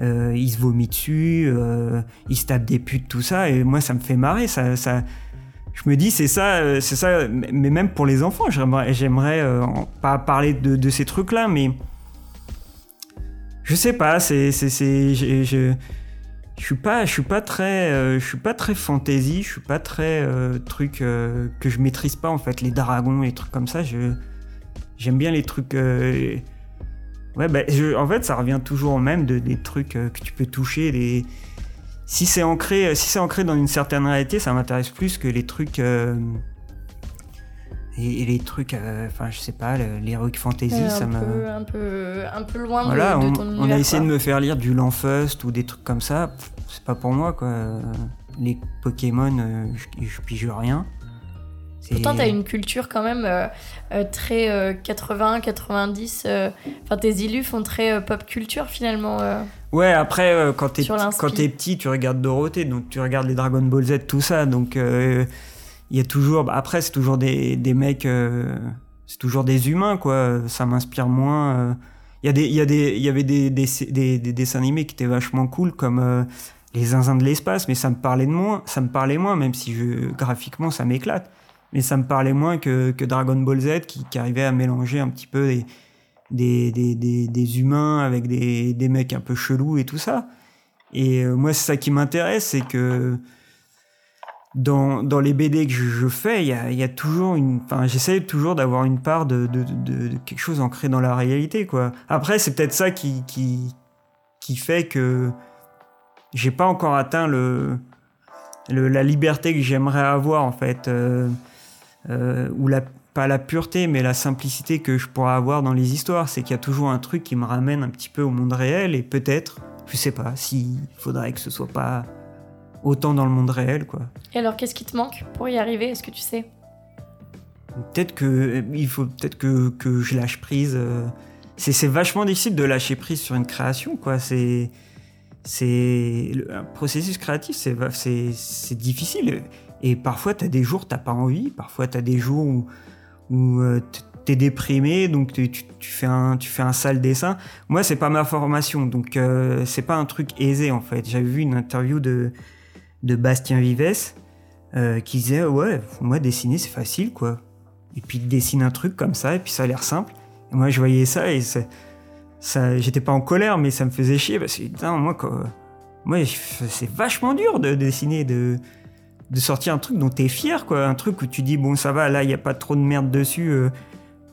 euh, il se vomit dessus, euh, il se tape des putes, tout ça. Et moi, ça me fait marrer. Ça, ça, je me dis, c'est ça, c'est ça. Mais même pour les enfants, j'aimerais, pas parler de, ces trucs-là, mais je sais pas. C'est, c'est, je, je, je suis pas, je suis pas très, je suis pas très fantasy. Je suis pas très truc que je maîtrise pas en fait. Les dragons, les trucs comme ça. Je, j'aime bien les trucs Ouais, bah, en fait, ça revient toujours au même de, des trucs euh, que tu peux toucher. Des... Si c'est ancré, si c'est ancré dans une certaine réalité, ça m'intéresse plus que les trucs, euh, et, les trucs, euh, enfin, je sais pas, l'heroic fantasy,
Ouais,
ça me.
un, peu, un peu loin
Voilà,
de,
on,
ton
on
univers.
a essayé
quoi.
de me faire lire du Lanfust ou des trucs comme ça. C'est pas pour moi, quoi. Euh, Les Pokémon, euh, je, je pige rien.
Pourtant, t'as une culture quand même euh, euh, très euh, 80, 90. euh, Enfin, tes illus font très pop culture finalement.
Ouais, après, quand t'es petit- tu regardes Dorothée, donc tu regardes les Dragon Ball Z, tout ça. Donc, il y a toujours. bah, après, c'est toujours des, des mecs. c'est toujours des humains, quoi. Ça m'inspire moins. Il y, a des, il y, a des, il y avait des, des, des- des dessins animés qui étaient vachement cool, comme euh, Les Zinzins de l'espace, mais ça me parlait de moins. Ça me parlait moins, même si je, graphiquement, ça m'éclate. Mais ça me parlait moins que, que Dragon Ball Z, qui, arrivait à mélanger un petit peu des, des, des, des, humains avec des, des mecs un peu chelous et tout ça. Et euh, moi, c'est ça qui m'intéresse, c'est que dans, dans les BD que je, fais, il y a, y a toujours une. Enfin, j'essaie toujours d'avoir une part de, de, de- quelque chose ancré dans la réalité, quoi. Après, c'est peut-être ça qui, qui, qui fait que j'ai pas encore atteint le, le- la liberté que j'aimerais avoir, en fait. euh, ou la, pas la pureté, mais la simplicité que je pourrais avoir dans les histoires. C'est qu'il y a toujours un truc qui me ramène un petit peu au monde réel, et peut-être, je sais pas, s'il faudrait que ce soit pas autant dans le monde réel, quoi.
Et alors, qu'est-ce qui te manque pour y arriver? Est-ce que tu sais?
Peut-être que il faut peut-être que, que je lâche prise. euh. C'est vachement difficile de lâcher prise sur une création, quoi. C'est c'est un processus créatif, c'est difficile. Et parfois t'as des jours t'as pas envie, parfois t'as des jours où où euh, t- t'es déprimé, donc tu, tu- tu fais un tu fais un sale dessin. Moi c'est pas ma formation, donc euh, c'est pas un truc aisé en fait. J'avais vu une interview de de Bastien Vives euh, qui disait ouais moi dessiner c'est facile quoi et puis il dessine un truc comme ça et puis ça a l'air simple moi je voyais ça et ça, ça j'étais pas en colère mais ça me faisait chier parce que putain moi moi c'est vachement dur de dessiner de de sortir un truc dont t'es fier quoi. Un truc où tu dis bon ça va là il y a pas trop de merde dessus euh,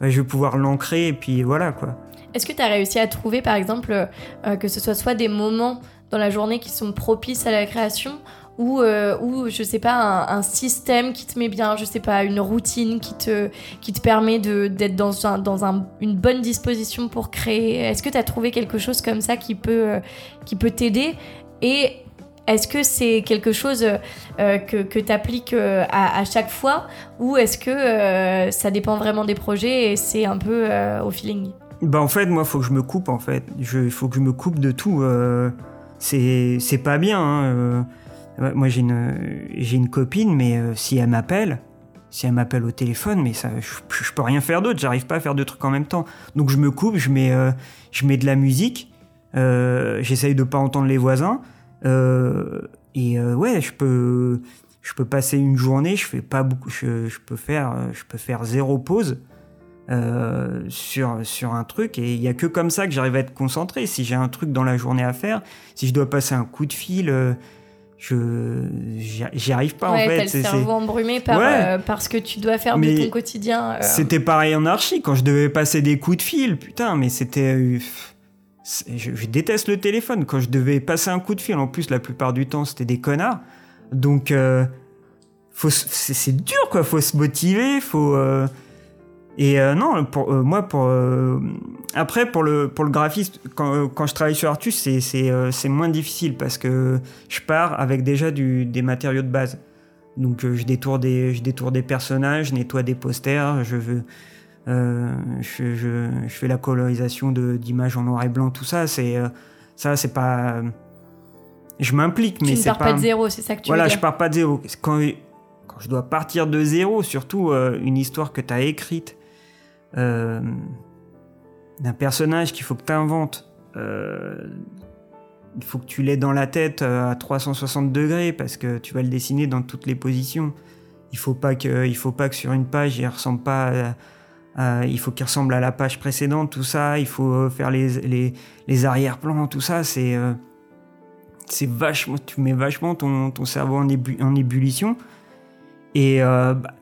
ouais, je vais pouvoir l'ancrer et puis voilà quoi.
Est-ce que tu as réussi à trouver, par exemple, euh, que ce soit soit des moments dans la journée qui sont propices à la création ou, euh, ou je sais pas, un, système qui te met bien, je sais pas, une routine qui te, qui te permet d'être dans, un, dans un- une bonne disposition pour créer? Est-ce que tu as trouvé quelque chose comme ça qui peut, euh, qui peut t'aider? Et est-ce que c'est quelque chose euh, que, que tu appliques à, à chaque fois ou est-ce que euh, ça dépend vraiment des projets et c'est un peu euh, au feeling?
Bah en fait, moi, faut que je me coupe, en fait. Il faut que je me coupe de tout. euh, c'est pas bien. hein, euh. Moi, j'ai une, une copine, mais euh, si elle m'appelle, si elle m'appelle au téléphone, mais ça, je, je peux rien faire d'autre. J'arrive pas à faire deux trucs en même temps. Donc, je me coupe, je mets, euh, je mets de la musique. euh, J'essaye de pas entendre les voisins. Euh, et euh, ouais, je peux, je peux passer une journée. Je fais pas beaucoup. Je, je peux faire, je peux faire zéro pause euh, sur, sur un truc et il y a que comme ça que j'arrive à être concentré. Si j'ai un truc dans la journée à faire, si je dois passer un coup de fil, euh, je j'y arrive pas
ouais,
en fait.
t'as le cerveau embrumé par,
Ouais.
euh, par ce que tu dois faire
Mais
de ton quotidien.
C'était pareil en archi quand je devais passer des coups de fil, putain, mais c'était. Je, déteste le téléphone quand je devais passer un coup de fil. En plus, la plupart du temps, c'était des connards. Donc, euh, c'est dur quoi. Faut se motiver, faut. euh, Et euh, non, moi, pour après pour le pour le graphiste, quand, quand je travaille sur Artus, c'est c'est moins difficile parce que je pars avec déjà du, des matériaux de base. Donc je détourne des je détourne des personnages, nettoie des posters, je veux je, je, je fais la colorisation d'images en noir et blanc, tout ça. C'est euh, ça, c'est pas. Je m'implique,
tu
mais
ne
c'est
pars
pas.
pas de zéro, c'est ça que tu
Voilà,
veux
je
dire.
pars pas de zéro. Quand, quand je dois partir de zéro, surtout euh, une histoire que tu as écrite, euh, d'un personnage qu'il faut que tu inventes, il faut que tu l'aies dans la tête euh, à 360 degrés parce que tu vas le dessiner dans toutes les positions. Il faut pas que, il faut pas que sur une page il ressemble pas. à- à- il faut qu'il ressemble à la page précédente, tout ça. Il faut euh, faire les, les, les arrière-plans, tout ça. C'est euh, c'est vachement, tu mets vachement ton, ton cerveau en, ébu- en ébullition. Et euh, bah,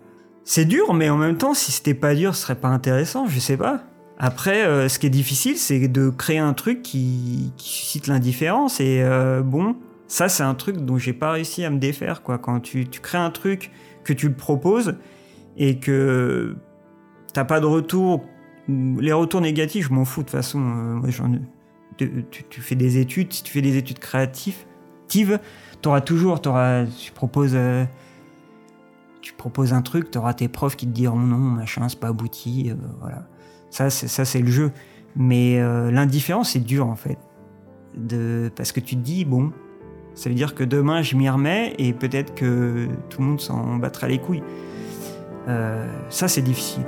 c'est dur, mais en même temps, si c'était pas dur, ce serait pas intéressant, je sais pas. Après, euh, ce qui est difficile, c'est de créer un truc qui, qui suscite l'indifférence. Et euh, bon, ça, c'est un truc dont j'ai pas réussi à me défaire. Quoi. Quand tu, tu crées un truc, que tu le proposes, et que t'as pas de retour. Les retours négatifs, je m'en fous de toute façon. moi, tu, fais des études, si tu fais des études créatives, t'auras toujours, auras, tu proposes, tu proposes un truc, t'auras tes profs qui te diront non, machin, c'est pas abouti, voilà. Ça, c'est le jeu. Mais l'indifférence, c'est dur en fait, de parce que tu te dis bon, ça veut dire que demain je m'y remets et peut-être que tout le monde s'en battra les couilles. Euh, ça c'est difficile.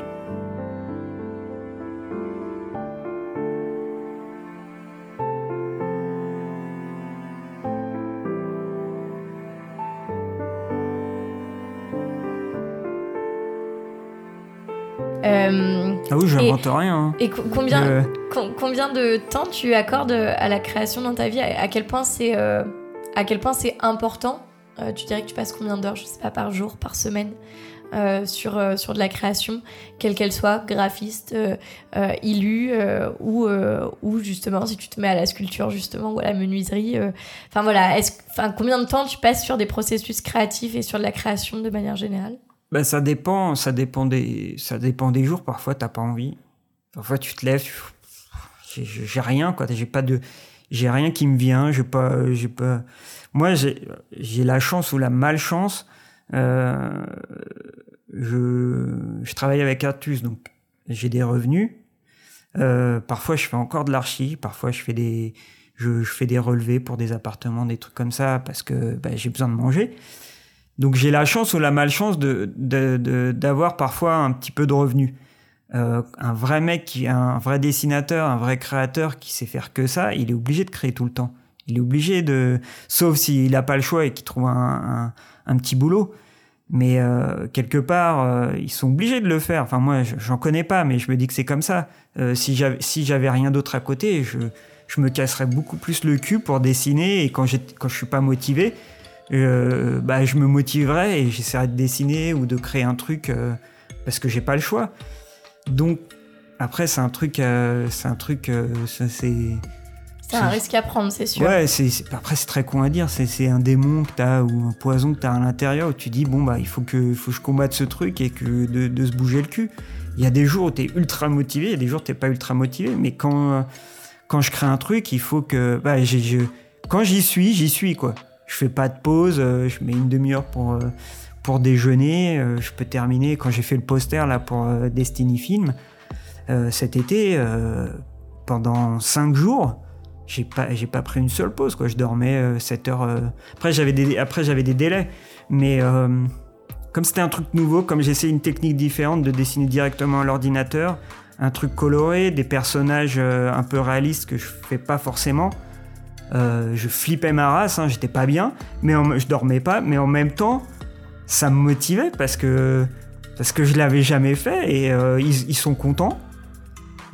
J'invente rien. Hein.
Et combien, combien de temps tu accordes à la création dans ta vie? À, quel point c'est euh, à quel point c'est important? Euh, tu dirais que tu passes combien d'heures, je sais pas, par jour, par semaine euh, sur, euh, sur de la création, quelle qu'elle soit, graphiste, illu, ou, ou justement si tu te mets à la sculpture justement ou à la menuiserie. Enfin voilà, est combien de temps tu passes sur des processus créatifs et sur de la création de manière générale?
Ben, ça dépend, ça dépend des, ça dépend des jours. Parfois t'as pas envie, parfois tu te lèves, j'ai rien quoi, j'ai pas de j'ai rien qui me vient, j'ai pas, j'ai pas. Moi, j'ai la chance ou la malchance. Euh, je, je travaille avec Artus, donc j'ai des revenus. Euh, parfois, je fais encore de l'archi. Parfois, je fais des, je, fais des relevés pour des appartements, des trucs comme ça, parce que bah, j'ai besoin de manger. Donc, j'ai la chance ou la malchance de d'avoir parfois un petit peu de revenus. Euh, un vrai mec, qui, un vrai dessinateur, un vrai créateur qui sait faire que ça, il est obligé de créer tout le temps. Il est obligé de, sauf s'il n'a pas le choix et qu'il trouve un, un, petit boulot. Mais euh, quelque part, euh, ils sont obligés de le faire. Enfin, moi, j'en connais pas, mais je me dis que c'est comme ça. si j'avais si rien d'autre à côté, je, je me casserais beaucoup plus le cul pour dessiner. Et quand, quand je suis pas motivé, bah, je me motiverais et j'essaierais de dessiner ou de créer un truc parce que j'ai pas le choix. Donc, après, c'est un truc. Euh, c'est un truc. Euh, c'est.
C'est un risque à prendre, c'est sûr.
Ouais, c'est, après, c'est très con à dire. C'est, un démon que t'as ou un poison que t'as à l'intérieur où tu dis, bon, bah, il faut que, faut que je combatte ce truc et que de, se bouger le cul. Il y a des jours où t'es ultra motivé, il y a des jours où t'es pas ultra motivé, mais quand, quand je crée un truc, il faut que. Bah, quand j'y suis, j'y suis, quoi. Je fais pas de pause, euh, je mets une demi-heure pour pour déjeuner. Euh, je peux terminer quand j'ai fait le poster là pour euh, Destiny Film euh, cet été pendant 5 jours. J'ai pas, j'ai pas pris une seule pause. Je dormais 7 heures. Après j'avais des, après j'avais des délais, mais comme c'était un truc nouveau, comme j'essayais une technique différente de dessiner directement à l'ordinateur, un truc coloré, des personnages un peu réalistes que je fais pas forcément. Je flippais ma race, hein, j'étais pas bien, mais je dormais pas, mais en même temps, ça me motivait parce que, parce que je l'avais jamais fait et euh, ils, sont contents.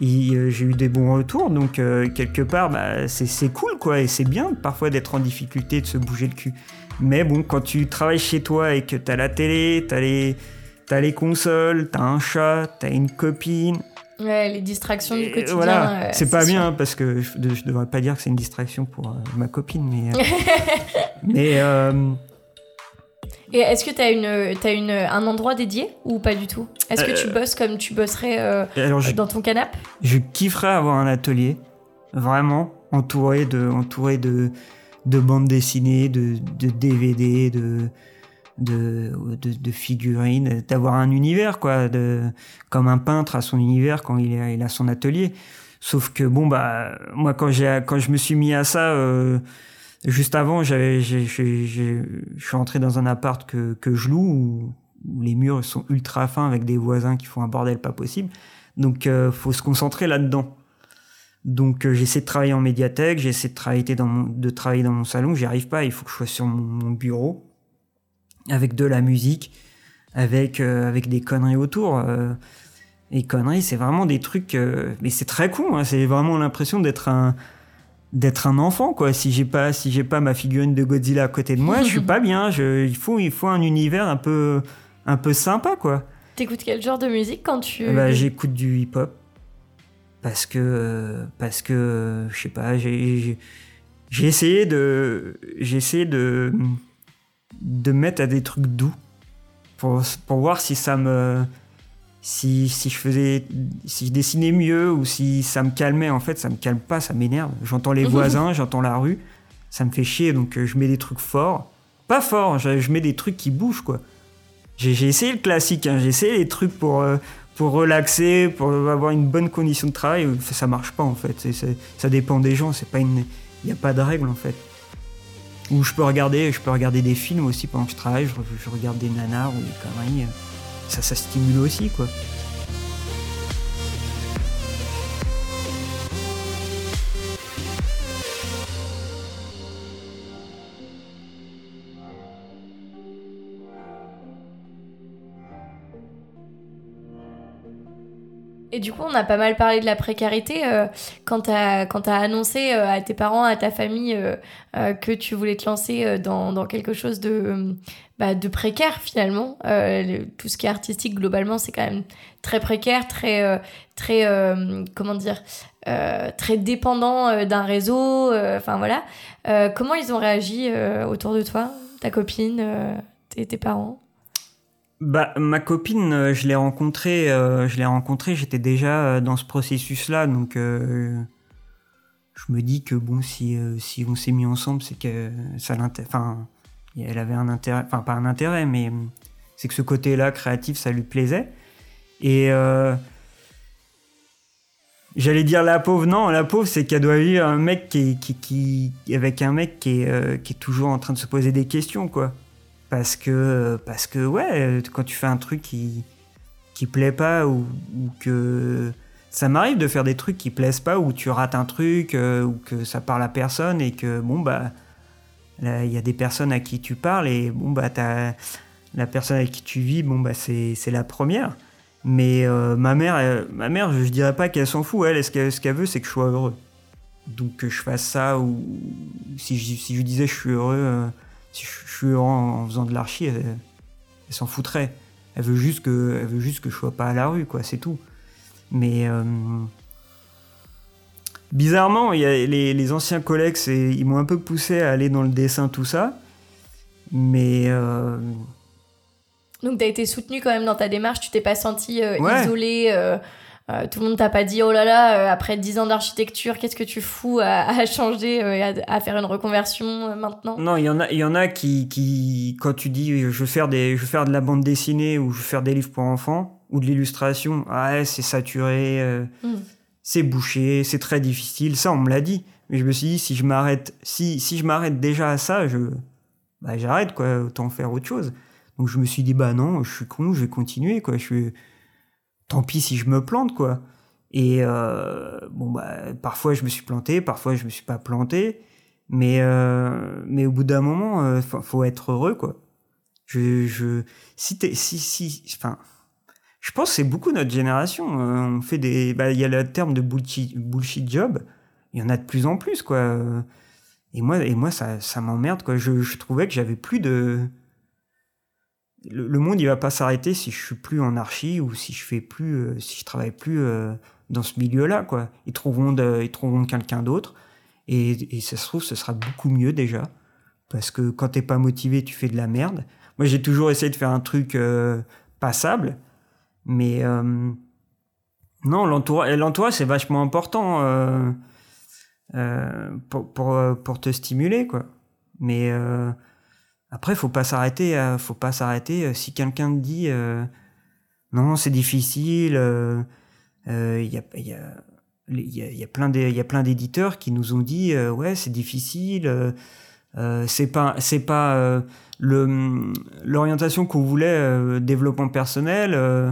Euh, j'ai eu des bons retours, donc euh, quelque part, bah, c'est cool quoi, et c'est bien parfois d'être en difficulté, de se bouger le cul. Mais bon, quand tu travailles chez toi et que t'as la télé, t'as les, as les consoles, t'as un chat, t'as une copine.
Ouais, les distractions du quotidien. Voilà,
c'est pas bien parce que je, je, devrais pas dire que c'est une distraction pour ma copine, mais. [laughs] mais
et est-ce que tu as, une, as une, un endroit dédié ou pas du tout? Est-ce que tu euh, bosses comme tu bosserais euh, dans ton canapé?
Je kifferais avoir un atelier, vraiment, entouré de, entouré de, de bandes dessinées, de, de DVD, de, de, de, figurines, d'avoir un univers, quoi, de, comme un peintre a son univers quand il, a, son atelier. Sauf que, bon, bah, moi, quand, quand je me suis mis à ça... Euh, Juste avant, j'avais, je suis entré dans un appart que, que je loue où, les murs sont ultra fins avec des voisins qui font un bordel pas possible. Donc, euh, faut se concentrer là-dedans. Donc, euh, j'essaie de travailler en médiathèque, j'essaie de travailler dans mon, de travailler dans mon salon. J'y arrive pas. Il faut que je sois sur mon, bureau avec de la musique, avec euh, avec des conneries autour. Euh, et conneries, c'est vraiment des trucs. mais c'est très con. Hein, c'est vraiment l'impression d'être un d'être un enfant quoi si j'ai pas si j'ai pas ma figurine de Godzilla à côté de moi je suis pas bien je, il faut il faut un univers un peu un peu sympa quoi
t'écoutes quel genre de musique quand tu
bah, j'écoute du hip hop parce que parce que je sais pas j'ai j'ai essayé de j'ai essayé de de mettre à des trucs doux pour pour voir si ça me si, si je faisais, si je dessinais mieux ou si ça me calmait, en fait, ça me calme pas, ça m'énerve. J'entends les [laughs] voisins, j'entends la rue, ça me fait chier, donc euh, je mets des trucs forts. Pas forts, je, je mets des trucs qui bougent, quoi. J'ai essayé le classique, hein, j'ai essayé les trucs pour, euh, pour relaxer, pour avoir une bonne condition de travail. Ça marche pas, en fait. C'est- ça dépend des gens, c'est pas une, il n'y a pas de règle, en fait. Ou je peux regarder, des films aussi pendant que je travaille, je, regarde des nanars ou des conneries. Ça, ça stimule aussi, quoi.
Et du coup, on a pas mal parlé de la précarité. euh, quand tu as, annoncé euh, à tes parents, à ta famille, euh, que tu voulais te lancer dans, quelque chose de, bah, précaire finalement, le- tout ce qui est artistique, globalement, c'est quand même très précaire, très, très comment dire, très dépendant d'un réseau. Enfin voilà. Comment ils ont réagi autour de toi, ta copine, tes, tes parents?
Bah, ma copine, euh, je l'ai rencontrée, euh, je l'ai rencontrée, j'étais déjà euh, dans ce processus-là, donc je me dis que bon, si, si on s'est mis ensemble, c'est que ça. Enfin, elle avait un intérêt, enfin pas un intérêt, mais c'est que ce côté-là créatif, ça lui plaisait. Et j'allais dire la pauvre, non, la pauvre, c'est qu'elle doit vivre un mec qui, qui, avec un mec qui est, qui est toujours en train de se poser des questions, quoi parce que parce que ouais quand tu fais un truc qui qui plaît pas ou, que ça m'arrive de faire des trucs qui plaisent pas ou tu rates un truc euh, ou que ça parle à personne et que bon bah il y a des personnes à qui tu parles et bon bah la personne avec qui tu vis bon bah c'est la première. Mais euh, ma mère euh, ma mère je, dirais pas qu'elle s'en fout. Elle ce qu'elle ce qu'elle veut c'est que je sois heureux. Donc que je fasse ça ou si je, disais je suis heureux si je, je suis en, en faisant de l'archi, elle, elle s'en foutrait. Elle veut juste que, elle veut juste que je sois pas à la rue, quoi, c'est tout. Mais euh, bizarrement, y a les, les anciens collègues, ils m'ont un peu poussé à aller dans le dessin, tout ça. Mais euh,
Donc, tu as été soutenu quand même dans ta démarche, tu t'es pas senti euh,
Ouais.
isolé. Euh, tout le monde t'a pas dit, oh là là, euh, après 10 ans d'architecture, qu'est-ce que tu fous à, [laughs] à changer euh, et à, à faire une reconversion maintenant?
Non, il y en a, il y en a qui, qui, quand tu dis je veux faire des, je veux faire de la bande dessinée ou je veux faire des livres pour enfants ou de l'illustration, ah c'est saturé.
Hmm.
c'est bouché, c'est très difficile. Ça, on me l'a dit. Mais je me suis dit, si je m'arrête, si, si je m'arrête déjà à ça, je, bah, j'arrête, quoi. Autant faire autre chose. Donc, je me suis dit, bah non, je suis con, je vais continuer, quoi. Je suis, tant pis si je me plante, quoi. Et, euh, bon, bah, parfois, je me suis planté, parfois, je me suis pas planté. Mais, euh, mais au bout d'un moment, euh, faut, être heureux, quoi. Je, je, si si, enfin, je pense que c'est beaucoup notre génération. Euh, on fait des, bah, il y a le terme de bullshit, bullshit job. Il y en a de plus en plus, quoi. Et moi, et moi, ça, ça m'emmerde, quoi. Je, je trouvais que j'avais plus de. Le, monde, il va pas s'arrêter si je suis plus en archi ou si je fais plus, euh, si je travaille plus euh, dans ce milieu-là, quoi. Ils trouveront, ils trouveront quelqu'un d'autre. Et, et ça se trouve, ce sera beaucoup mieux déjà. Parce que quand t'es pas motivé, tu fais de la merde. Moi, j'ai toujours essayé de faire un truc euh, passable. Mais non, l'entourage, c'est vachement important pour, pour, pour te stimuler, quoi. Mais après, faut pas s'arrêter. à- Faut pas s'arrêter. euh, Si quelqu'un dit euh, non, c'est difficile, euh, euh, il y a, plein d'éditeurs qui nous ont dit euh, ouais c'est difficile euh, euh, c'est pas c'est pas euh, l'orientation qu'on voulait euh, développement personnel euh,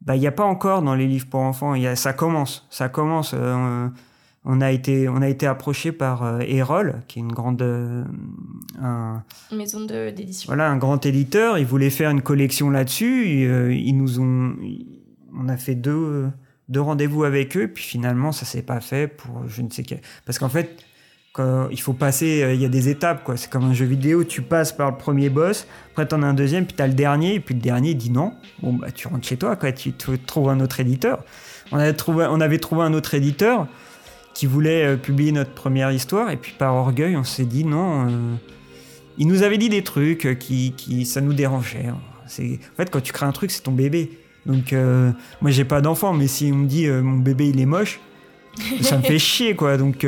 bah il y a pas encore dans les livres pour enfants ça commence ça commence euh, on a été on a été approché par euh, Erol qui est une grande euh, un,
maison d'édition.
voilà, un grand éditeur, ils voulaient faire une collection là-dessus. euh, ils nous ont, on a fait deux, deux rendez-vous avec eux, puis finalement ça s'est pas fait pour je ne sais quel. Parce qu'en fait, quand il faut passer, euh, il y a des étapes quoi. C'est comme un jeu vidéo, tu passes par le premier boss, après t'en as un deuxième, puis t'as le dernier, et puis le dernier dit non. Bon bah tu rentres chez toi quoi, tu trouves un autre éditeur. On avait trouvé, on avait trouvé un autre éditeur qui voulait euh, publier notre première histoire, et puis par orgueil on s'est dit non. euh, il nous avait dit des trucs euh, qui, qui ça nous dérangeait. C'est, en fait, quand tu crées un truc, c'est ton bébé. Donc, euh, moi, j'ai pas d'enfant, mais si on me dit euh, mon bébé il est moche, ça me fait [laughs] chier, quoi. Donc,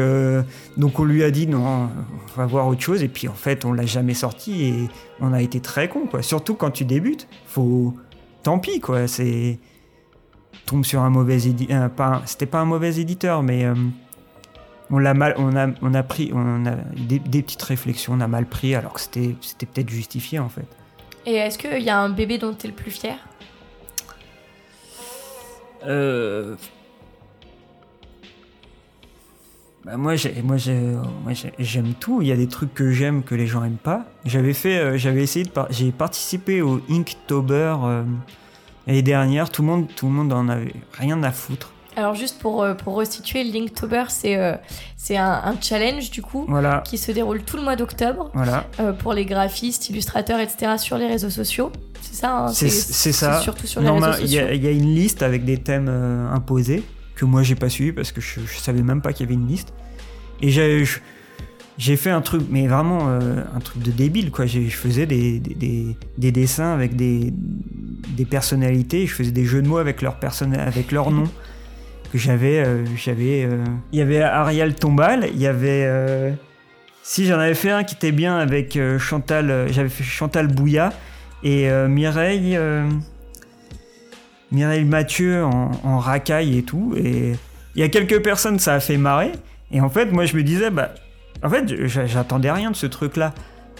donc, on lui a dit non, on va voir autre chose. Et puis, en fait, on l'a jamais sorti et on a été très con, quoi. Surtout quand tu débutes, faut. Tant pis, quoi. C'est. Tombe sur un mauvais éditeur. C'était pas un mauvais éditeur, mais. On l'a mal, on a, on a pris, on a des, des, petites réflexions, on a mal pris, alors que c'était, c'était peut-être justifié en fait.
Et est-ce qu'il y a un bébé dont tu es le plus fier?
Euh... Bah moi, moi, j'aime tout. Il y a des trucs que j'aime que les gens aiment pas. J'avais fait, euh, j'avais essayé de, j'ai participé au Inktober euh, l'année dernière. Tout le monde, tout le monde en avait rien à foutre.
Alors juste pour, euh, pour restituer, Linktober, c'est euh, c'est un, un, challenge du coup
voilà.
qui se déroule tout le mois d'octobre
voilà.
euh, pour les graphistes, illustrateurs, etc. sur les réseaux sociaux. C'est ça hein
C'est ça.
Surtout sur les réseaux sociaux.
Il y, y, a une liste avec des thèmes imposés que moi j'ai pas suivi parce que je, je savais même pas qu'il y avait une liste. Et j'ai j'ai fait un truc, mais vraiment euh, un truc de débile quoi. Je faisais des, des, des, des, dessins avec des, des personnalités, je faisais des jeux de mots avec leurs avec leur nom [laughs] que j'avais euh, j'avais euh... il y avait Ariel Tombal il y avait euh... si j'en avais fait un qui était bien avec Chantal j'avais fait Chantal Bouilla et Mireille Mireille Mathieu en, racaille et tout. Et il y a quelques personnes ça a fait marrer. Et en fait moi je me disais bah en fait j'attendais rien de ce truc là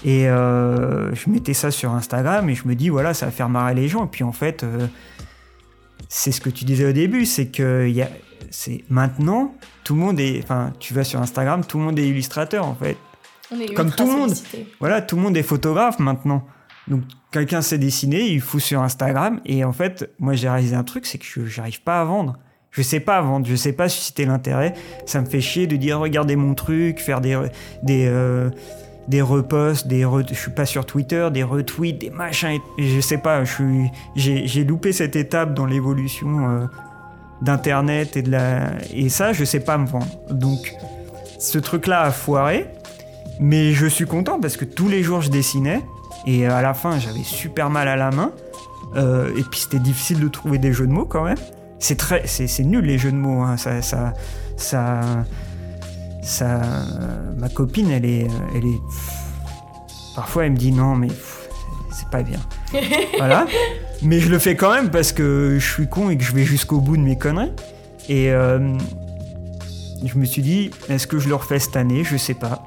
et je mettais ça sur Instagram et je me dis voilà ça va faire marrer les gens. Et puis en fait c'est ce que tu disais au début, c'est que y a, c'est maintenant tout le monde est, enfin, tu vas sur Instagram, tout le monde est illustrateur en fait.
On est
Comme tout le monde. Voilà, tout le monde est photographe maintenant. Donc quelqu'un sait dessiner, il fout sur Instagram et en fait, moi j'ai réalisé un truc, c'est que je j'arrive pas à vendre. Je sais pas vendre, je sais pas susciter l'intérêt. Ça me fait chier de dire regardez mon truc, faire des des euh, des reposts, des re... je suis pas sur Twitter, des retweets, des machins, je sais pas, je suis, j'ai, loupé cette étape dans l'évolution euh, d'internet et de la, et ça, je sais pas me vendre. Donc, ce truc-là a foiré, mais je suis content parce que tous les jours je dessinais et à la fin j'avais super mal à la main euh, et puis c'était difficile de trouver des jeux de mots quand même. C'est très, c'est nul les jeux de mots, hein. ça, ça, ça ça, ma copine, elle est, elle est. Parfois, elle me dit non, mais c'est pas bien. [laughs] voilà. Mais je le fais quand même parce que je suis con et que je vais jusqu'au bout de mes conneries. Et euh, je me suis dit, est-ce que je le refais cette année? Je sais pas.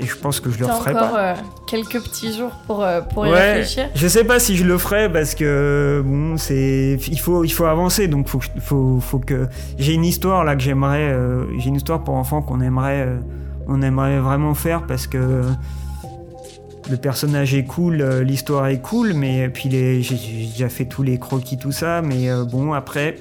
Et je pense que je le referai
encore
pas.
euh, quelques petits jours pour, euh, pour y
Ouais,
réfléchir.
je sais pas si je le ferai parce que bon, c'est il faut il faut avancer donc faut faut faut que j'ai une histoire là que j'aimerais euh, j'ai une histoire pour enfants qu'on aimerait euh, on aimerait vraiment faire parce que le personnage est cool, l'histoire est cool, mais puis j'ai déjà fait tous les croquis tout ça, mais bon après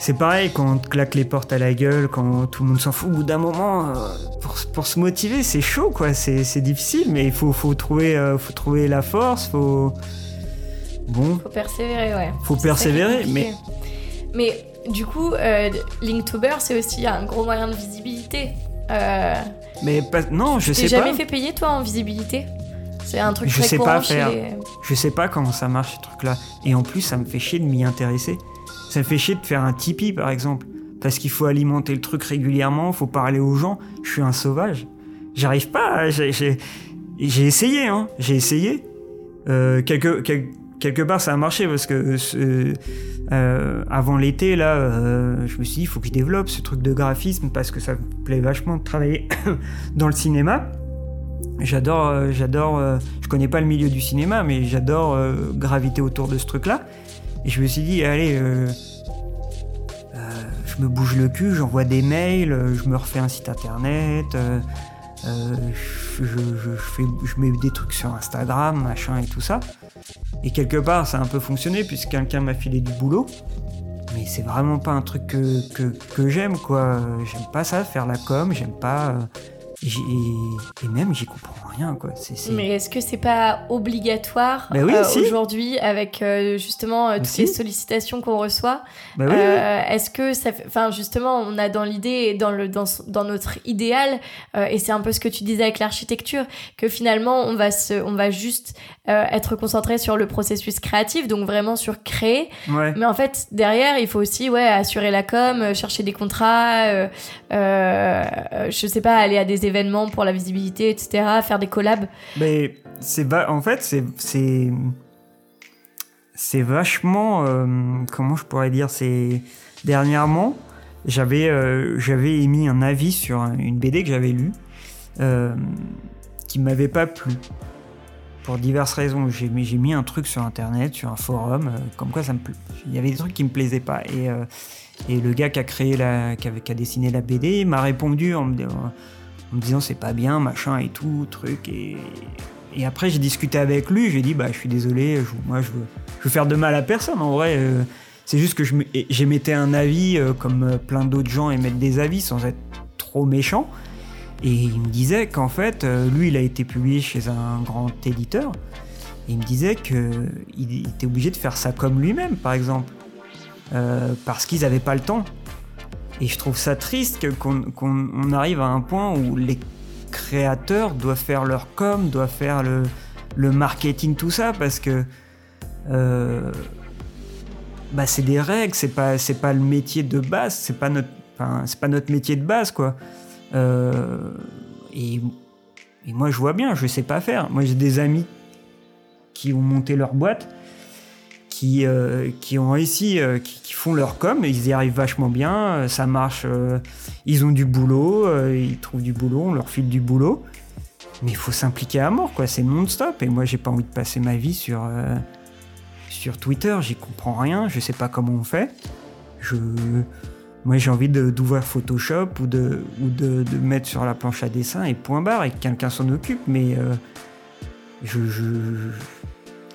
c'est pareil quand on te claque les portes à la gueule, quand tout le monde s'en fout. Au bout d'un moment, euh, pour, pour se motiver, c'est chaud, quoi. C'est difficile, mais il faut, faut, trouver, euh, faut trouver la force, faut. Bon,
Faut persévérer, ouais.
faut persévérer, mais
Mais du coup, euh, Linktober, c'est aussi un gros moyen de visibilité. Euh,
mais pas, non, je
T'es
sais
jamais
pas.
fait payer, toi, en visibilité? C'est un truc
Je
très
sais pas faire.
les...
Je sais pas comment ça marche ce truc-là. Et en plus, ça me fait chier de m'y intéresser. Ça fait chier de faire un Tipeee, par exemple. Parce qu'il faut alimenter le truc régulièrement, faut parler aux gens. Je suis un sauvage. J'arrive pas. J'ai essayé, hein. J'ai essayé. Euh, quelque, quel- quelque part, ça a marché parce que ce- euh, avant l'été, là, euh, je me suis dit, il faut que je développe ce truc de graphisme parce que ça me plaît vachement de travailler [coughs] dans le cinéma. J'adore, euh, j'adore. euh, je connais pas le milieu du cinéma, mais j'adore euh, graviter autour de ce truc-là. Et je me suis dit, allez, euh, euh, je me bouge le cul, j'envoie des mails, euh, je me refais un site internet, je, fais, je mets des trucs sur Instagram, machin et tout ça. Et quelque part, ça a un peu fonctionné puisque quelqu'un m'a filé du boulot. Mais c'est vraiment pas un truc que, que, j'aime, quoi. J'aime pas ça, faire la com, j'aime pas. et même, j'y comprends rien, quoi. C'est,
Mais est-ce que c'est pas obligatoire
Bah oui,
euh,
si.
aujourd'hui avec euh, justement euh, toutes
Si.
les sollicitations qu'on reçoit
Bah oui, oui.
Est-ce que ça fait... Enfin, justement, on a dans l'idée, dans, le, dans, dans notre idéal, et c'est un peu ce que tu disais avec l'architecture, que finalement, on va, se, on va juste être concentré sur le processus créatif, donc vraiment sur créer.
Ouais.
Mais en fait, derrière, il faut aussi ouais, assurer la com, chercher des contrats, je sais pas, aller à des événements pour la visibilité, etc., faire des collabs.
Mais c'est en fait c'est c'est vachement euh, comment je pourrais dire c'est dernièrement j'avais euh, j'avais émis un avis sur un- une BD que j'avais lue euh, qui m'avait pas plu. Pour diverses raisons. J'ai mis j'ai mis un truc sur internet sur un forum euh, comme quoi ça me il y avait des trucs qui me plaisaient pas. Et et le gars qui a créé la qui, qui a dessiné la BD m'a répondu en me, en me disant c'est pas bien, machin et tout, truc. Et, et après, j'ai discuté avec lui, j'ai dit bah je suis désolé, je, moi je veux, faire de mal à personne en vrai. euh, c'est juste que j'émettais un avis euh, comme euh, plein d'autres gens émettent des avis sans être trop méchant. Et il me disait qu'en fait, lui, il a été publié chez un grand éditeur. Et il me disait qu'il était obligé de faire ça comme lui-même, par exemple. Parce qu'ils n'avaient pas le temps. Et je trouve ça triste qu'on qu'on- on arrive à un point où les créateurs doivent faire leur com, doivent faire le, marketing, tout ça, parce que euh, bah c'est des règles, c'est pas pas le métier de base, c'est pas notre pas notre métier de base quoi. Euh, et, et moi je vois bien, je sais pas faire. Moi j'ai des amis qui ont monté leur boîte qui, euh, qui ont réussi, euh, qui, font leur com, ils y arrivent vachement bien, euh, ça marche, ils ont du boulot, ils trouvent du boulot, on leur file du boulot, mais il faut s'impliquer à mort, quoi, c'est non-stop, et moi j'ai pas envie de passer ma vie sur, sur Twitter, j'y comprends rien, je sais pas comment on fait. Moi j'ai envie d'ouvrir Photoshop ou, de, ou de mettre sur la planche à dessin et point barre et que quelqu'un s'en occupe, mais euh, je- je,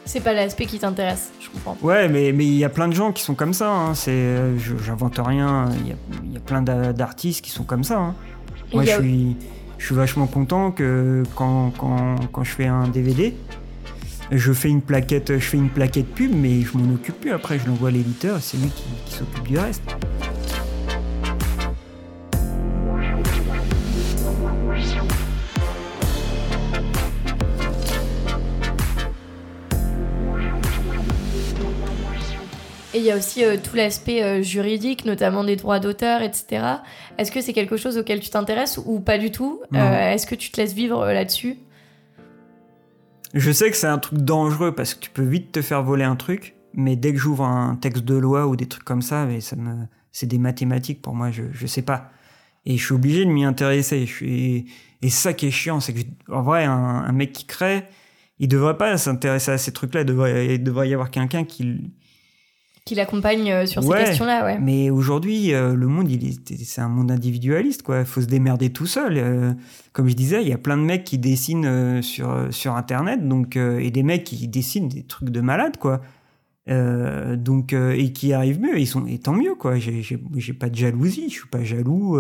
C'est pas l'aspect qui t'intéresse, je comprends.
Ouais, mais mais il y a plein de gens qui sont comme ça. Hein. C'est, euh, j'invente rien. Il y a, il y a plein d'a- d'artistes qui sont comme ça. hein. Moi, je suis, je suis vachement content que quand, quand, quand je fais un DVD, je fais une plaquette, je fais une plaquette pub, mais je m'en occupe plus. Après, je l'envoie à l'éditeur. C'est lui qui, qui s'occupe du reste.
Il y a aussi euh, tout l'aspect euh, juridique, notamment des droits d'auteur, etc. Est-ce que c'est quelque chose auquel tu t'intéresses ou pas du tout? Euh, Est-ce que tu te laisses vivre là-dessus?
Je sais que c'est un truc dangereux parce que tu peux vite te faire voler un truc, mais dès que j'ouvre un texte de loi ou des trucs comme ça, mais ça me, c'est des mathématiques pour moi, je, je sais pas. Et je suis obligé de m'y intéresser. Je suis, et ça qui est chiant, c'est que en vrai, un, un mec qui crée, il devrait pas s'intéresser à ces trucs-là. Il devrait, il devrait y avoir quelqu'un qui.
Qui l'accompagne euh, sur
Ouais.
ces questions-là, ouais.
Mais aujourd'hui, euh, le monde, c'est un monde individualiste, quoi. Il faut se démerder tout seul. Euh, comme je disais, il y a plein de mecs qui dessinent euh, sur, sur Internet, donc, et des mecs qui dessinent des trucs de malade, quoi. Donc, et qui arrivent mieux, ils sont, et tant mieux, quoi. J'ai, pas de jalousie, je suis pas jaloux.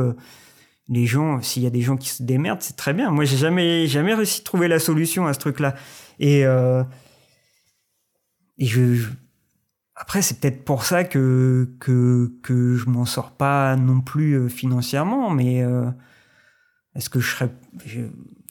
les gens, s'il y a des gens qui se démerdent, c'est très bien. Moi, j'ai jamais, jamais réussi à trouver la solution à ce truc-là. Et, et je, je- après, c'est peut-être pour ça que, que, que je m'en sors pas non plus euh, financièrement, mais euh, est-ce que je serais.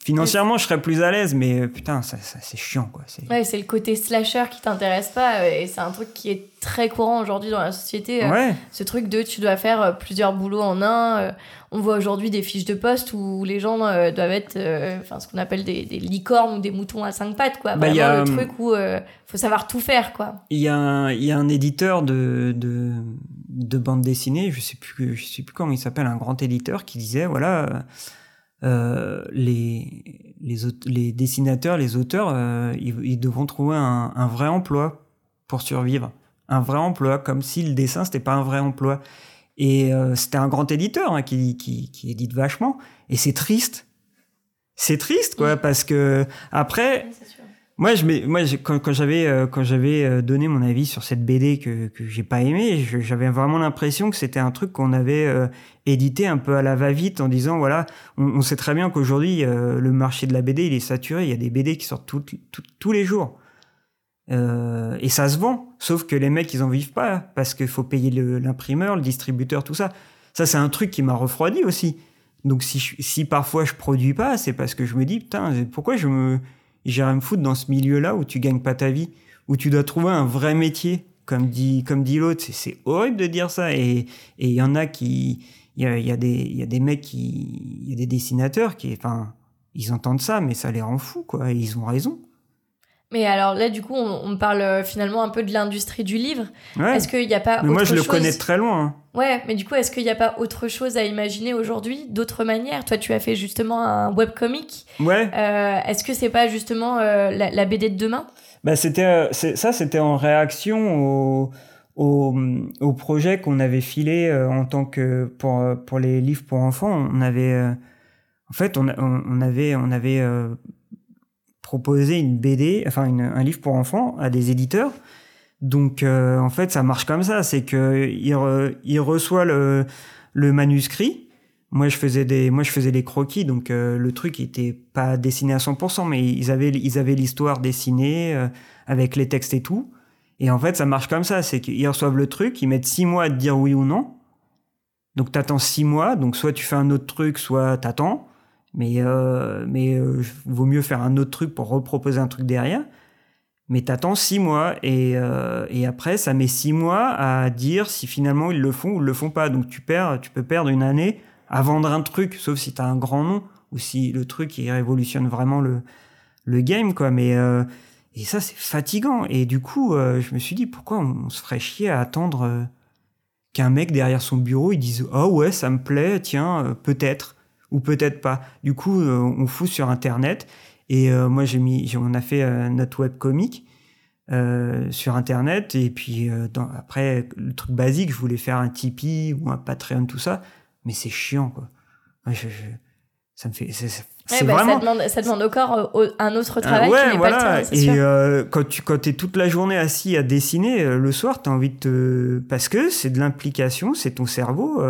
Financièrement, je serais plus à l'aise, mais euh, putain, ça, ça, c'est chiant, quoi. C'est,
Ouais, c'est le côté slasher qui t'intéresse pas, euh, et c'est un truc qui est très courant aujourd'hui dans la société. euh,
ouais,
Ce truc de tu dois faire plusieurs boulots en un. on voit aujourd'hui des fiches de poste où les gens doivent être enfin ce qu'on appelle des, des licornes ou des moutons à cinq pattes, quoi.
Bah,
Vraiment
y a,
le truc où euh, faut savoir tout faire, quoi.
il y, a un- il y a un éditeur de, de, de bande dessinée, je sais plus, je sais plus comment il s'appelle, un grand éditeur qui disait voilà, euh, les, les, aute- les dessinateurs, les auteurs, euh, ils, ils devront trouver un, un vrai emploi pour survivre. Un vrai emploi, comme si le dessin, c'était pas un vrai emploi. Et euh, c'était un grand éditeur hein, qui, qui, qui édite vachement. Et c'est triste. C'est triste, quoi, parce que après, Moi, quand, j'avais euh, euh, donné mon avis sur cette BD que que j'ai pas aimé, j'avais vraiment l'impression que c'était un truc qu'on avait euh, édité un peu à la va-vite en disant voilà, on, sait très bien qu'aujourd'hui le marché de la BD il est saturé, il y a des BD qui sortent tous les jours. et ça se vend, sauf que les mecs ils en vivent pas parce qu'il faut payer l'imprimeur, le, distributeur, tout ça. Ça c'est un truc qui m'a refroidi aussi. Donc si, si parfois je produis pas, c'est parce que je me dis putain pourquoi je me j'irais me foutre dans ce milieu-là où tu gagnes pas ta vie, où tu dois trouver un vrai métier, comme dit, comme dit l'autre. C'est horrible de dire ça. Et il y en a qui, il y a, y, a y a, des mecs qui, il y a des dessinateurs qui, enfin, ils entendent ça, mais ça les rend fous, quoi. Et ils ont raison.
Mais alors là, du coup, on, parle euh, finalement un peu de l'industrie du livre. Est-ce qu'il n'y a pas.
Mais moi, je le connais très loin. Hein.
Ouais, mais du coup, est-ce qu'il n'y a pas autre chose à imaginer aujourd'hui, d'autres manières? Toi, tu as fait justement un webcomic.
Ouais.
Euh, est-ce que c'est pas justement euh, la, BD de demain?
Bah, c'était, ça, c'était en réaction au, au, au projet qu'on avait filé en tant que. Pour, pour les livres pour enfants. On avait. en fait, on, on avait. On avait proposer une BD, enfin un livre pour enfants à des éditeurs. Donc euh, en fait, ça marche comme ça, c'est que il, reçoit le, le, manuscrit. Moi, je faisais des, moi je faisais des croquis, donc euh, le truc était pas dessiné à 100%, mais ils avaient, ils avaient l'histoire dessinée euh, avec les textes et tout. Et en fait, ça marche comme ça, c'est qu'ils reçoivent le truc, ils mettent six mois à te dire oui ou non. Donc t'attends six mois, donc soit tu fais un autre truc, soit t'attends. Mais, euh, mais euh, vaut mieux faire un autre truc pour reproposer un truc derrière. Mais t'attends six mois et, euh, et après ça met six mois à dire si finalement ils le font ou ils le font pas. Donc tu perds, tu peux perdre une année à vendre un truc, sauf si t'as un grand nom ou si le truc révolutionne vraiment le, le game quoi. Mais euh, et ça c'est fatigant. Et du coup je me suis dit pourquoi on, se ferait chier à attendre qu'un mec derrière son bureau il dise oh ouais ça me plaît tiens peut-être ou peut-être pas. Du coup, euh, on fout sur Internet. Et euh, moi, j'ai mis, on a fait euh, notre web comique sur Internet. Et puis après, le truc basique, je voulais faire un Tipeee ou un Patreon, tout ça. Mais c'est chiant, quoi. ça me fait.
Bah, vraiment... ça, demande, ça demande encore un autre travail
ouais, qui voilà. pas le Et quand tu quand es toute la journée assis à dessiner, le soir, tu as envie de te... Parce que c'est de l'implication, c'est ton cerveau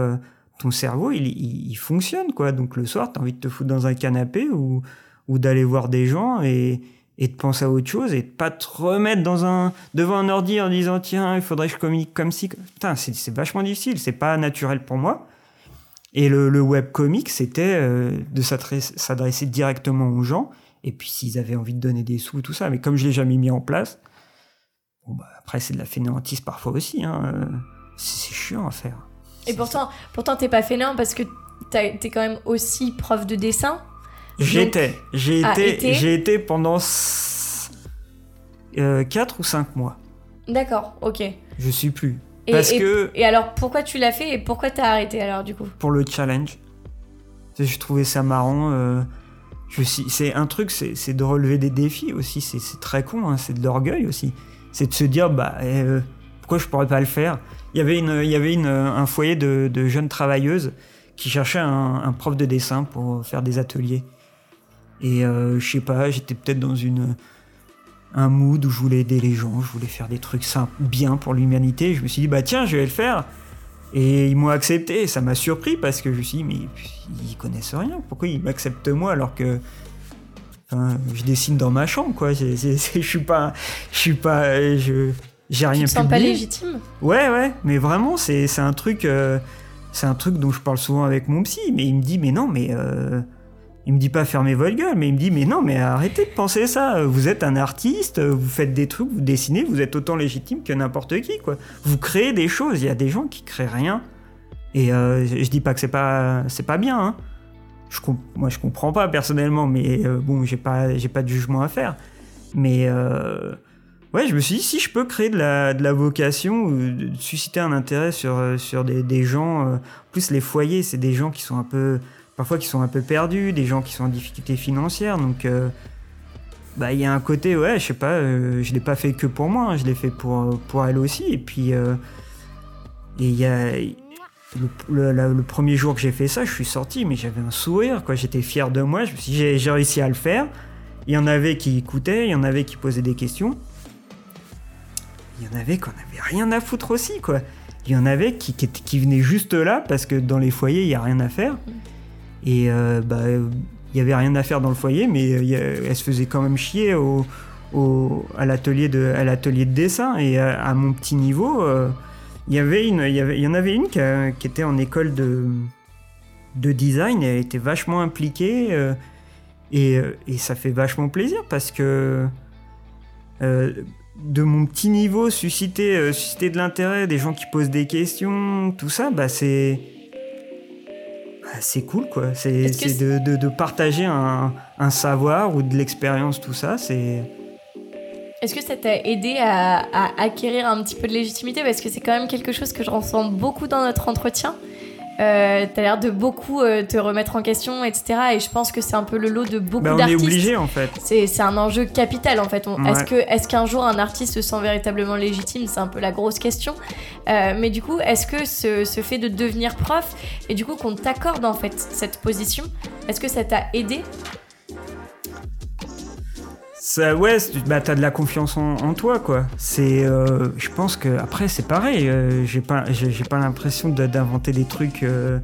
ton cerveau, il, fonctionne, quoi. Donc le soir, tu as envie de te foutre dans un canapé ou, d'aller voir des gens et, de penser à autre chose et de pas te remettre dans un, devant un ordi en disant tiens, il faudrait que je communique comme si. Putain, c'est vachement difficile, c'est pas naturel pour moi. Et le, le webcomic, c'était euh, de s'adresser directement aux gens. Et puis s'ils avaient envie de donner des sous, tout ça. Mais comme je l'ai jamais mis en place, bah, après c'est de la fainéantise parfois aussi. Hein. C'est chiant à faire.
Et pourtant, pourtant t'es pas fainéant parce que t'es quand même aussi prof de dessin.
J'étais. J'ai ah, été, j'ai été pendant 4 euh, ou 5 mois.
D'accord, ok.
Je suis plus.
Et, parce que... et alors pourquoi tu l'as fait et pourquoi t'as arrêté alors du coup?
Pour le challenge. Je trouvais ça marrant. Euh, c'est un truc, c'est de relever des défis aussi. C'est très con, hein, c'est de l'orgueil aussi. C'est de se dire, bah, euh, pourquoi je pourrais pas le faire il y avait, une, il y avait une, un foyer de, jeunes travailleuses qui cherchaient un, prof de dessin pour faire des ateliers. Et euh, je sais pas, j'étais peut-être dans une un mood où je voulais aider les gens, je voulais faire des trucs simples, bien pour l'humanité. Je me suis dit, bah tiens, je vais le faire. Et ils m'ont accepté. ça m'a surpris parce que je me suis dit, mais ils connaissent rien. Pourquoi ils m'acceptent moi alors que je dessine dans ma chambre, quoi. Je suis pas. Je suis pas. Je, j'ai rien
tu te sens pas légitime
Ouais, ouais, mais vraiment, c'est un truc. Euh, c'est un truc dont je parle souvent avec mon psy, mais il me dit, mais non, mais. Euh, il me dit pas fermez votre gueule, mais il me dit, mais non, mais arrêtez de penser ça. Vous êtes un artiste, vous faites des trucs, vous dessinez, vous êtes autant légitime que n'importe qui, quoi. Vous créez des choses, il y a des gens qui créent rien. Et euh, je dis pas que c'est pas, c'est pas bien, hein. Je, moi, je comprends pas personnellement, mais bon, j'ai pas, j'ai pas de jugement à faire. Mais Ouais, je me suis dit, si je peux créer de la, de la vocation, de susciter un intérêt sur, euh, sur des, des gens, euh, en plus les foyers, c'est des gens qui sont un peu, parfois qui sont un peu perdus, des gens qui sont en difficulté financière, donc euh, bah il y a un côté, ouais, je sais pas, je l'ai pas fait que pour moi, hein, je l'ai fait pour, pour elle aussi, et puis il y a le, premier jour que j'ai fait ça, je suis sorti, mais j'avais un sourire, quoi, j'étais fier de moi, je me suis j'ai réussi à le faire. Il y en avait qui écoutaient, il y en avait qui posaient des questions. Il y en avait qu'on avait rien à foutre aussi, quoi. Il y en avait qui, qui, qui venaient juste là parce que dans les foyers, il n'y a rien à faire. Et euh, bah, il y avait rien à faire dans le foyer, mais elle se faisait quand même chier au, au, à l'atelier de, à l'atelier de dessin. Et à, à mon petit niveau, euh, il y avait une, il y avait, il y en avait une qui, a- qui était en école de, de design. Et elle était vachement impliquée. euh, et, euh, et ça fait vachement plaisir parce que euh, de mon petit niveau, susciter, euh, susciter de l'intérêt, des gens qui posent des questions, tout ça, bah c'est. bah, c'est cool quoi. C'est de, de- de partager un, un savoir ou de l'expérience, tout ça. C'est.
Est-ce que ça t'a aidé à, à acquérir un petit peu de légitimité? Parce que c'est quand même quelque chose que je ressens beaucoup dans notre entretien. Euh, T'as l'air de beaucoup euh, te remettre en question, etc. Et je pense que c'est un peu le lot de beaucoup
Bah, on est
d'artistes.
obligé en fait.
C'est un enjeu capital en fait. Est-ce
Ouais.
que est-ce qu'un jour un artiste se sent véritablement légitime? C'est un peu la grosse question. Euh, mais du coup, est-ce que ce, ce fait de devenir prof et du coup qu'on t'accorde en fait cette position, est-ce que ça t'a aidé?
Ouais, bah, t'as de la confiance en, toi, quoi. C'est, euh, je pense que après c'est pareil. euh, j'ai pas, pas l'impression d'inventer des trucs, euh,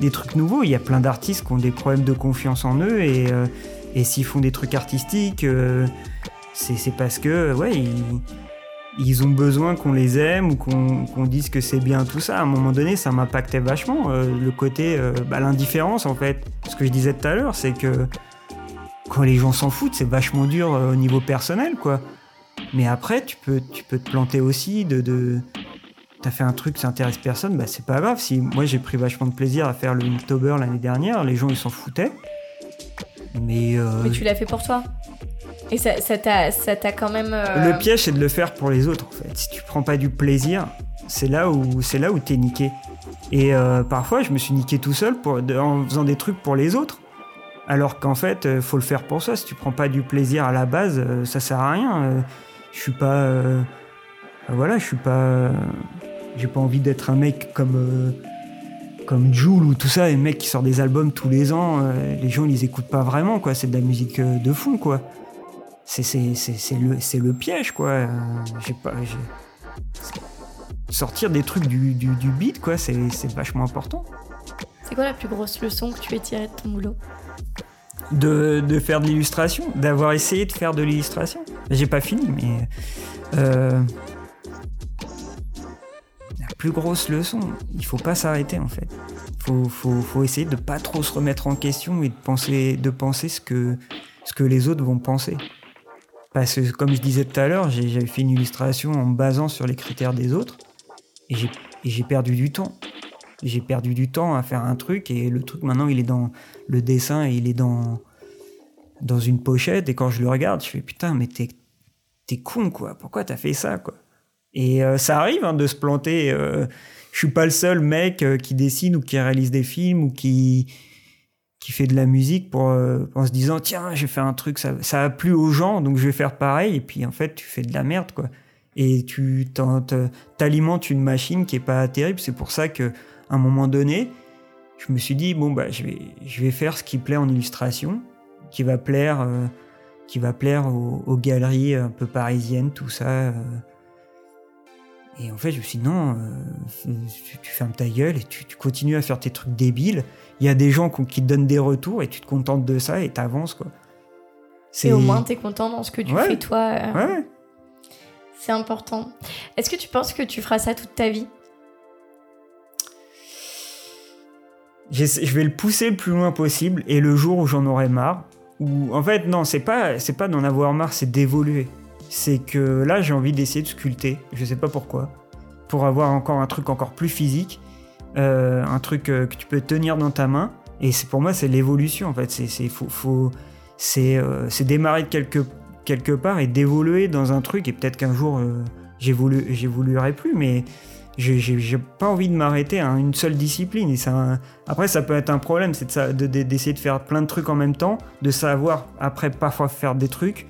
des trucs nouveaux. Il y a plein d'artistes qui ont des problèmes de confiance en eux et, euh, et s'ils font des trucs artistiques, c'est parce que, ouais, ils, ont besoin qu'on les aime ou qu'on qu'on dise que c'est bien tout ça. À un moment donné, ça m'impactait vachement le côté, bah, l'indifférence en fait. Ce que je disais tout à l'heure, c'est que quand les gens s'en foutent, c'est vachement dur euh, au niveau personnel, quoi. Mais après, tu peux, tu peux te planter aussi de. de... T'as fait un truc, ça intéresse personne, bah c'est pas grave. Si moi j'ai pris vachement de plaisir à faire le Inktober l'année dernière, les gens ils s'en foutaient. Mais, euh,
Mais tu l'as fait pour toi. Et ça ça t'a quand même. euh,
le piège c'est de le faire pour les autres en fait. Si tu prends pas du plaisir, c'est là où c'est là où t'es niqué. Et euh, parfois je me suis niqué tout seul pour, en faisant des trucs pour les autres. Alors qu'en fait, euh, faut le faire pour ça. Si tu prends pas du plaisir à la base, euh, ça sert à rien. Euh, je suis pas. voilà, je suis pas. J'ai pas envie d'être un mec comme. comme Joule ou tout ça, les mecs qui sortent des albums tous les ans, les gens ils les écoutent pas vraiment, quoi. C'est de la musique de fond, quoi. C'est le, le piège, quoi. Sortir des trucs du, du, beat, quoi, c'est vachement important.
C'est quoi la plus grosse leçon que tu aies tirée de ton boulot
de, faire de l'illustration, d'avoir essayé de faire de l'illustration. J'ai pas fini, mais euh, la plus grosse leçon, il faut pas s'arrêter en fait. Faut, faut, essayer de pas trop se remettre en question et de penser, de penser ce que, ce que les autres vont penser. Parce que comme je disais tout à l'heure, j'avais fait une illustration en me basant sur les critères des autres et j'ai perdu du temps. J'ai perdu du temps à faire un truc et le truc maintenant il est dans le dessin et il est dans dans une pochette. Et quand je le regarde je fais putain mais t'es t'es con quoi. Pourquoi t'as fait ça quoi? Et euh, ça arrive hein, de se planter euh, je suis pas le seul mec euh, qui dessine ou qui réalise des films ou qui qui fait de la musique pour euh, en se disant tiens j'ai fait un truc ça ça a plu aux gens donc je vais faire pareil. Et puis en fait tu fais de la merde quoi. Et tu t'alimentes une machine qui est pas terrible. C'est pour ça que à un moment donné je me suis dit bon bah je vais je vais faire ce qui plaît en illustration qui va plaire euh, qui va plaire aux, aux galeries un peu parisiennes tout ça euh. et en fait je me suis dit non euh, tu, tu fermes ta gueule et tu, tu continues à faire tes trucs débiles il y a des gens qui, te donnent des retours et tu te contentes de ça et t'avances quoi
Et au moins, t'es content dans ce que tu
Ouais.
fais toi.
ouais
C'est important. Est-ce que tu penses que tu feras ça toute ta vie?
Je vais le pousser le plus loin possible et le jour où j'en aurai marre ou en fait non c'est pas c'est pas d'en avoir marre c'est d'évoluer. C'est que là j'ai envie d'essayer de sculpter je sais pas pourquoi pour avoir encore un truc encore plus physique euh, un truc euh, que tu peux tenir dans ta main. Et pour moi c'est l'évolution en fait. C'est faut, faut- euh, c'est démarrer de quelque quelque part et d'évoluer dans un truc. Et peut-être qu'un jour j'évolue j'évoluerai plus mais j'ai- pas envie de m'arrêter à une seule discipline. Et ça après ça peut être un problème c'est de ça- de- de- d'essayer de faire plein de trucs en même temps de savoir après parfois faire des trucs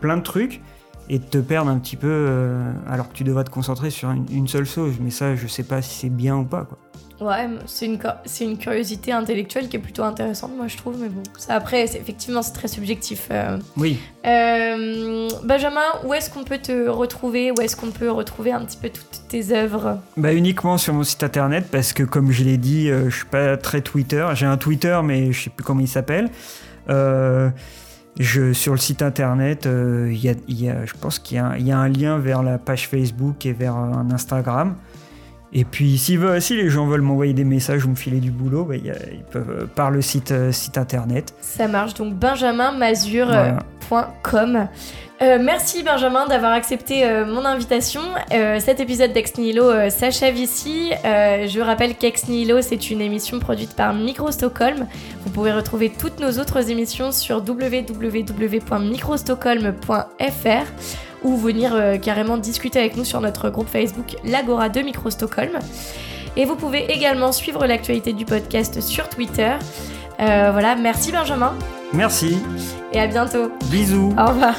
plein de trucs et de te perdre un petit peu euh, alors que tu devrais te concentrer sur une, une seule chose mais ça je sais pas si c'est bien ou pas quoi.
Ouais, c'est une, c'est une curiosité intellectuelle qui est plutôt intéressante, moi je trouve, mais bon, ça après, effectivement, c'est très subjectif. Euh.
Oui.
Euh, Benjamin, où est-ce qu'on peut te retrouver? Où est-ce qu'on peut retrouver un petit peu toutes tes œuvres?
Bah uniquement sur mon site internet, parce que comme je l'ai dit, euh, je suis pas très Twitter. J'ai un Twitter, mais je sais plus comment il s'appelle. Je, sur le site internet, il y, a, je pense qu'il y, y, a un lien vers la page Facebook et vers un Instagram. Et puis, si, si les gens veulent m'envoyer des messages ou me filer du boulot, bah, ils peuvent euh, par le site, euh, site internet.
Ça marche, donc benjaminmazur.com. Euh, merci Benjamin d'avoir accepté mon invitation. cet épisode d'Ex Nihilo s'achève ici. je rappelle qu'Ex Nihilo c'est une émission produite par Micro Stockholm. Vous pouvez retrouver toutes nos autres émissions sur www.microstockholm.fr ou venir euh, carrément discuter avec nous sur notre groupe Facebook L'Agora de Micro Stockholm. Et vous pouvez également suivre l'actualité du podcast sur Twitter. Euh, voilà, merci Benjamin.
Merci.
Et à bientôt.
Bisous.
Au revoir.